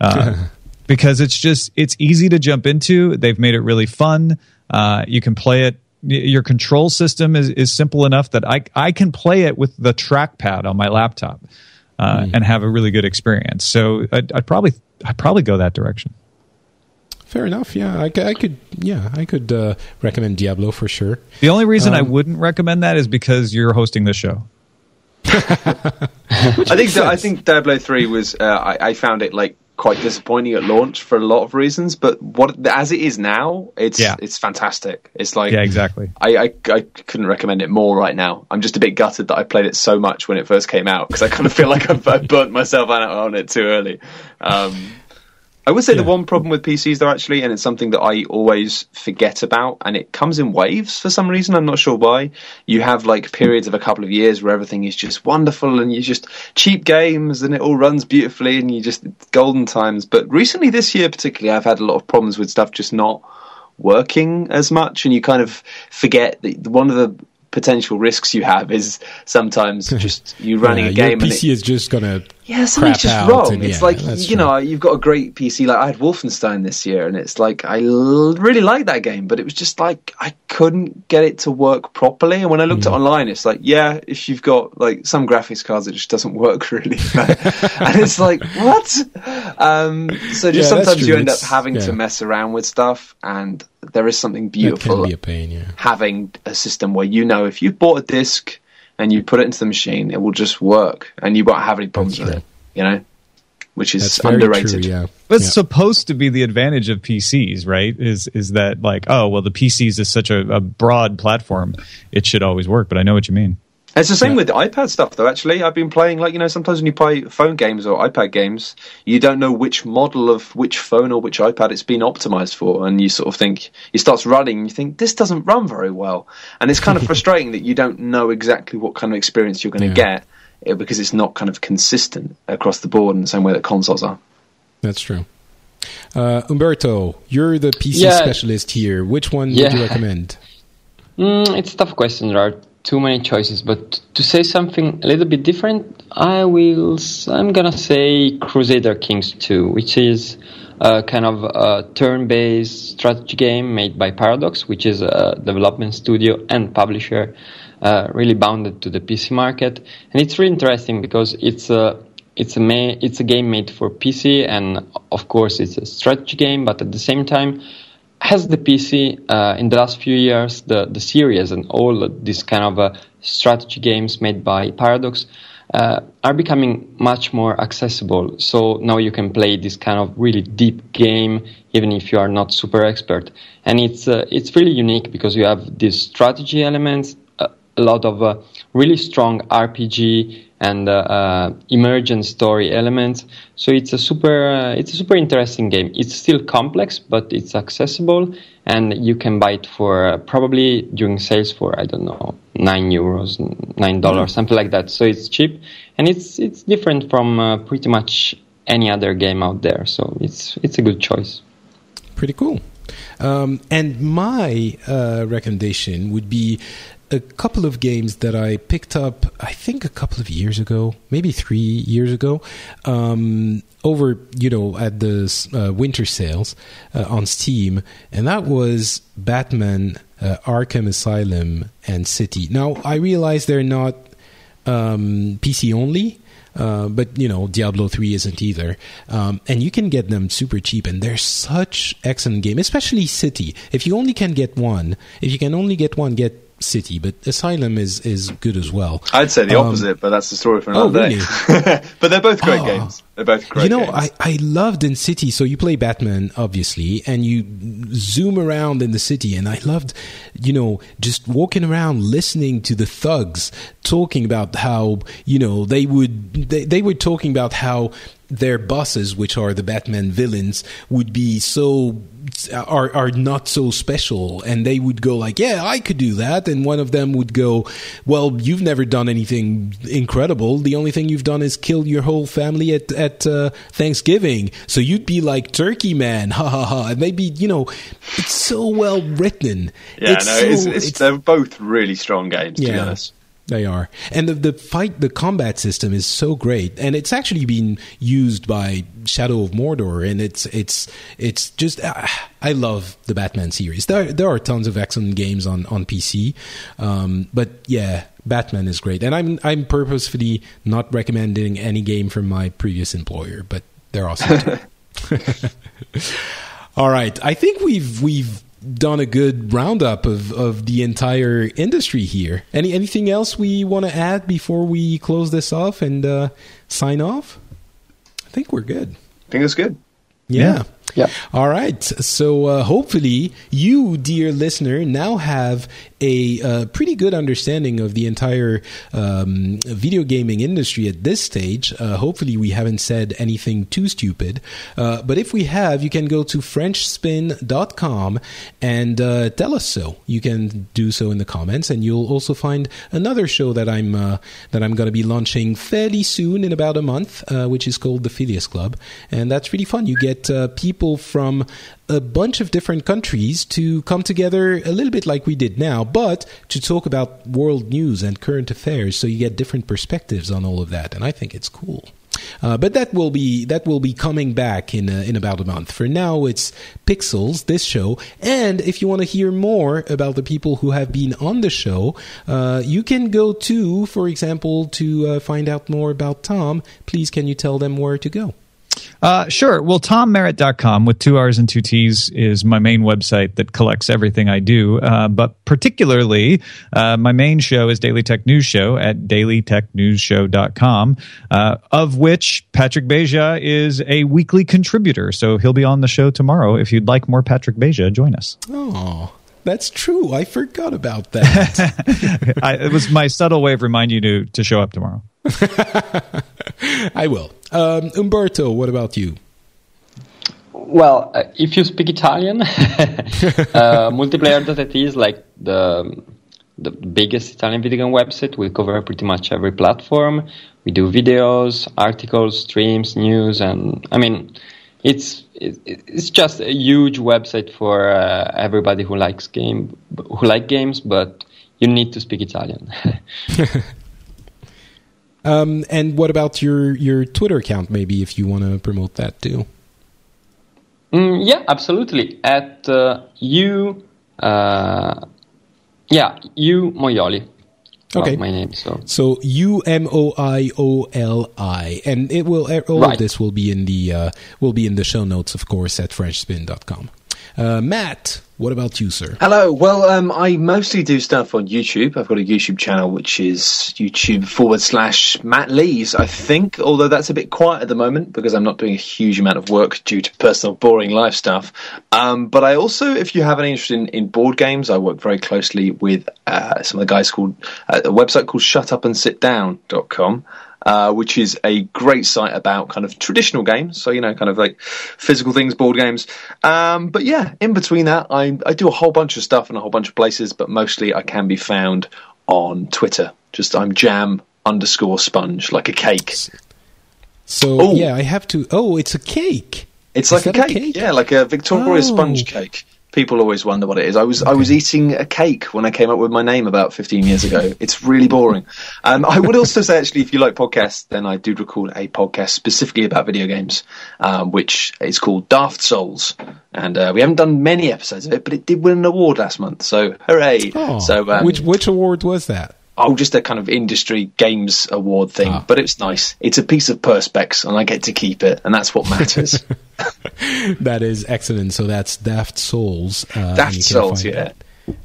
Uh, because it's just it's easy to jump into. They've made it really fun. Uh, you can play it. Your control system is, is simple enough that I I can play it with the trackpad on my laptop uh, mm. and have a really good experience. So I'd, I'd probably I'd probably go that direction. Fair enough. Yeah, I, I could. Yeah, I could uh, recommend Diablo for sure. The only reason um, I wouldn't recommend that is because you're hosting the show. I think I think Diablo three was. Uh, I, I, found it like quite disappointing at launch for a lot of reasons, but what as it is now, it's yeah. it's fantastic. It's like yeah, exactly. I, I, I couldn't recommend it more right now. I'm just a bit gutted that I played it so much when it first came out because I kind of feel like I've, I've burnt myself out on it too early. Um, I would say yeah. the one problem with PCs, though, actually, and it's something that I always forget about, and it comes in waves for some reason. I'm not sure why. You have like periods of a couple of years where everything is just wonderful, and you just cheap games, and it all runs beautifully, and you just golden times. But recently, this year particularly, I've had a lot of problems with stuff just not working as much, and you kind of forget that one of the potential risks you have is sometimes just you running yeah, a game. Your PC and it, is just gonna yeah, something's just wrong. And, it's yeah, like you true. know you've got a great PC. Like I had Wolfenstein this year, and it's like I l- really like that game, but it was just like I couldn't get it to work properly. And when I looked mm. at online, it's like yeah, if you've got like some graphics cards, it just doesn't work really. and it's like what? Um, so just yeah, sometimes you end up having to mess around with stuff, and there is something beautiful be a pain, yeah. having a system where you know if you bought a disc and you put it into the machine, it will just work, and you won't have any problems That's with true. it. You know, which is underrated. True, yeah. It's yeah. supposed to be the advantage of PCs, right? Is is that like, oh well, the PCs is such a, a broad platform, it should always work. But I know what you mean. It's the same yeah. with the iPad stuff, though. Actually, I've been playing like you know sometimes when you play phone games or iPad games, you don't know which model of which phone or which iPad it's been optimized for, and you sort of think it starts running, and you think this doesn't run very well, and it's kind of frustrating that you don't know exactly what kind of experience you're going to yeah. get eh, because it's not kind of consistent across the board in the same way that consoles are. That's true. Uh, Umberto, you're the PC yeah. specialist here. Which one would you recommend? Mm, it's a tough question, right? Too many choices, but to say something a little bit different, I will. I'm gonna say Crusader Kings 2, which is a kind of a turn-based strategy game made by Paradox, which is a development studio and publisher, uh, really bounded to the PC market, and it's really interesting because it's a it's a ma- it's a game made for PC, and of course it's a strategy game, but at the same time has the PC uh, in the last few years, the, the series and all these kind of uh, strategy games made by Paradox uh, are becoming much more accessible. So now you can play this kind of really deep game, even if you are not super expert. And it's uh, it's really unique because you have these strategy elements, a lot of uh, really strong RPG and uh, uh, emergent story elements. So it's a super uh, it's a super interesting game. It's still complex, but it's accessible, and you can buy it for uh, probably during sales for I don't know nine euros, nine dollars, mm. something like that. So it's cheap, and it's it's different from uh, pretty much any other game out there. So it's it's a good choice. Pretty cool. Um, and my uh, recommendation would be a couple of games that I picked up, I think a couple of years ago, maybe three years ago, um, over, you know, at the uh, winter sales uh, on Steam, and that was Batman, uh, Arkham Asylum, and City. Now, I realize they're not um, PC only. Uh, but you know Diablo three isn't either, um, and you can get them super cheap, and they're such excellent game, especially City. If you only can get one, if you can only get one, get City, but Asylum is is good as well. I'd say the um, opposite, but that's the story for another oh, really? day. but they're both great oh, games. They're both great. You know, games. I I loved in City. So you play Batman, obviously, and you zoom around in the city, and I loved, you know, just walking around listening to the thugs talking about how you know they would they they were talking about how their bosses, which are the Batman villains, would be so are are not so special, and they would go like, "Yeah, I could do that," and one of them would go, "Well, you've never done anything incredible. The only thing you've done is kill your whole family at at uh, Thanksgiving. So you'd be like Turkey Man, ha ha ha." And maybe you know, it's so well written. Yeah, it's no, so, it's, it's, it's, they're both really strong games. To yeah. be honest. They are, and the the fight, the combat system is so great, and it's actually been used by Shadow of Mordor, and it's it's it's just uh, I love the Batman series. There there are tons of excellent games on on PC, um, but yeah, Batman is great, and I'm I'm purposefully not recommending any game from my previous employer, but they're awesome. All right, I think we've we've done a good roundup of, of the entire industry here. Any anything else we want to add before we close this off and uh, sign off? I think we're good. I think it's good. Yeah. yeah. Yeah. All right. So uh, hopefully, you, dear listener, now have a uh, pretty good understanding of the entire um, video gaming industry at this stage. Uh, hopefully, we haven't said anything too stupid. Uh, but if we have, you can go to FrenchSpin.com and uh, tell us so. You can do so in the comments, and you'll also find another show that I'm uh, that I'm going to be launching fairly soon in about a month, which is called the Phileas Club, and that's really fun. You get people from a bunch of different countries to come together a little bit like we did now, but to talk about world news and current affairs so you get different perspectives on all of that. And I think it's cool. Uh, but that will be that will be coming back in uh, in about a month. For now, it's Pixels, this show, and if you want to hear more about the people who have been on the show, uh, you can go to, for example, to uh, find out more about Tom. Please, can you tell them where to go? Uh, sure. Well, tommerritt.com with two R's and two T's is my main website that collects everything I do. Uh, but particularly, uh, my main show is Daily Tech News Show at dailytechnewsshow.com, uh, of which Patrick Beja is a weekly contributor. So he'll be on the show tomorrow. If you'd like more Patrick Beja, join us. Oh. That's true. I forgot about that. I, it was my subtle way of reminding you to, to show up tomorrow. I will. Um, Umberto, what about you? Well, uh, if you speak Italian, uh, multiplayer.it is like the the biggest Italian video game website. We cover pretty much every platform. We do videos, articles, streams, news, and I mean, it's it's just a huge website for uh, everybody who likes game who like games, but you need to speak Italian. um, and what about your your Twitter account? Maybe if you want to promote that too. Mm, yeah, absolutely. At uh, you, uh, yeah, you Moioli. Okay, my name. So so U M O I O L I, and it will all right. of this will be in the uh, will be in the show notes, of course, at FrenchSpin.com. Uh, Matt, what about you, sir? Hello. Well, um, I mostly do stuff on YouTube. I've got a YouTube channel which is YouTube forward slash Matt Lees, I think, although that's a bit quiet at the moment because I'm not doing a huge amount of work due to personal boring life stuff. Um, but I also, if you have any interest in, in board games, I work very closely with uh, some of the guys called uh, a website called shutupandsitdown.com uh, which is a great site about kind of traditional games. So, you know, kind of like physical things, board games. Um, but yeah, in between that, I, I do a whole bunch of stuff in a whole bunch of places, but mostly I can be found on Twitter. Just I'm jam underscore sponge, like a cake. So, Ooh. yeah, I have to. Oh, it's a cake. It's is like a cake. a cake. Yeah, like a Victoria oh. sponge cake people always wonder what it is. I was okay. I was eating a cake when I came up with my name about 15 years ago. It's really boring. Um, I would also say actually, if you like podcasts, then I do record a podcast specifically about video games, um, which is called Daft Souls, and uh, we haven't done many episodes of it, but it did win an award last month. So hooray! Oh, so um, which which award was that? Oh, just a kind of industry games award thing. Ah. But it's nice. It's a piece of perspex, and I get to keep it, and that's what matters. that is excellent. So that's Daft Souls. Uh, Daft Souls, yeah.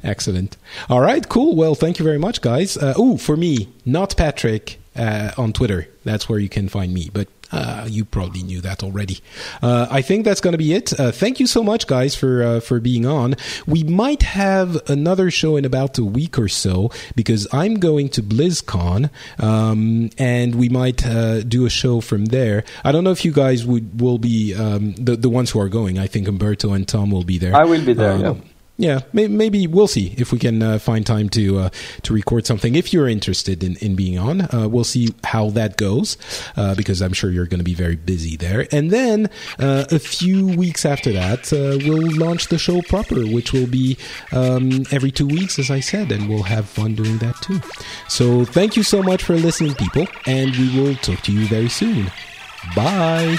Excellent. All right, cool. Well, thank you very much, guys. Uh, oh, for me, not Patrick uh, on Twitter. That's where you can find me. But uh, you probably knew that already. Uh, I think that's going to be it. Uh, thank you so much, guys, for uh, for being on. We might have another show in about a week or so because I'm going to BlizzCon, um, and we might uh, do a show from there. I don't know if you guys would will be um, the the ones who are going. I think Umberto and Tom will be there. I will be there. Um, yeah yeah, maybe we'll see if we can uh, find time to uh, to record something. If you're interested in, in being on, uh, we'll see how that goes uh, because I'm sure you're going to be very busy there. And then uh, a few weeks after that, uh, we'll launch the show proper, which will be um, every two weeks, as I said, and we'll have fun doing that too. So thank you so much for listening, people, and we will talk to you very soon. Bye.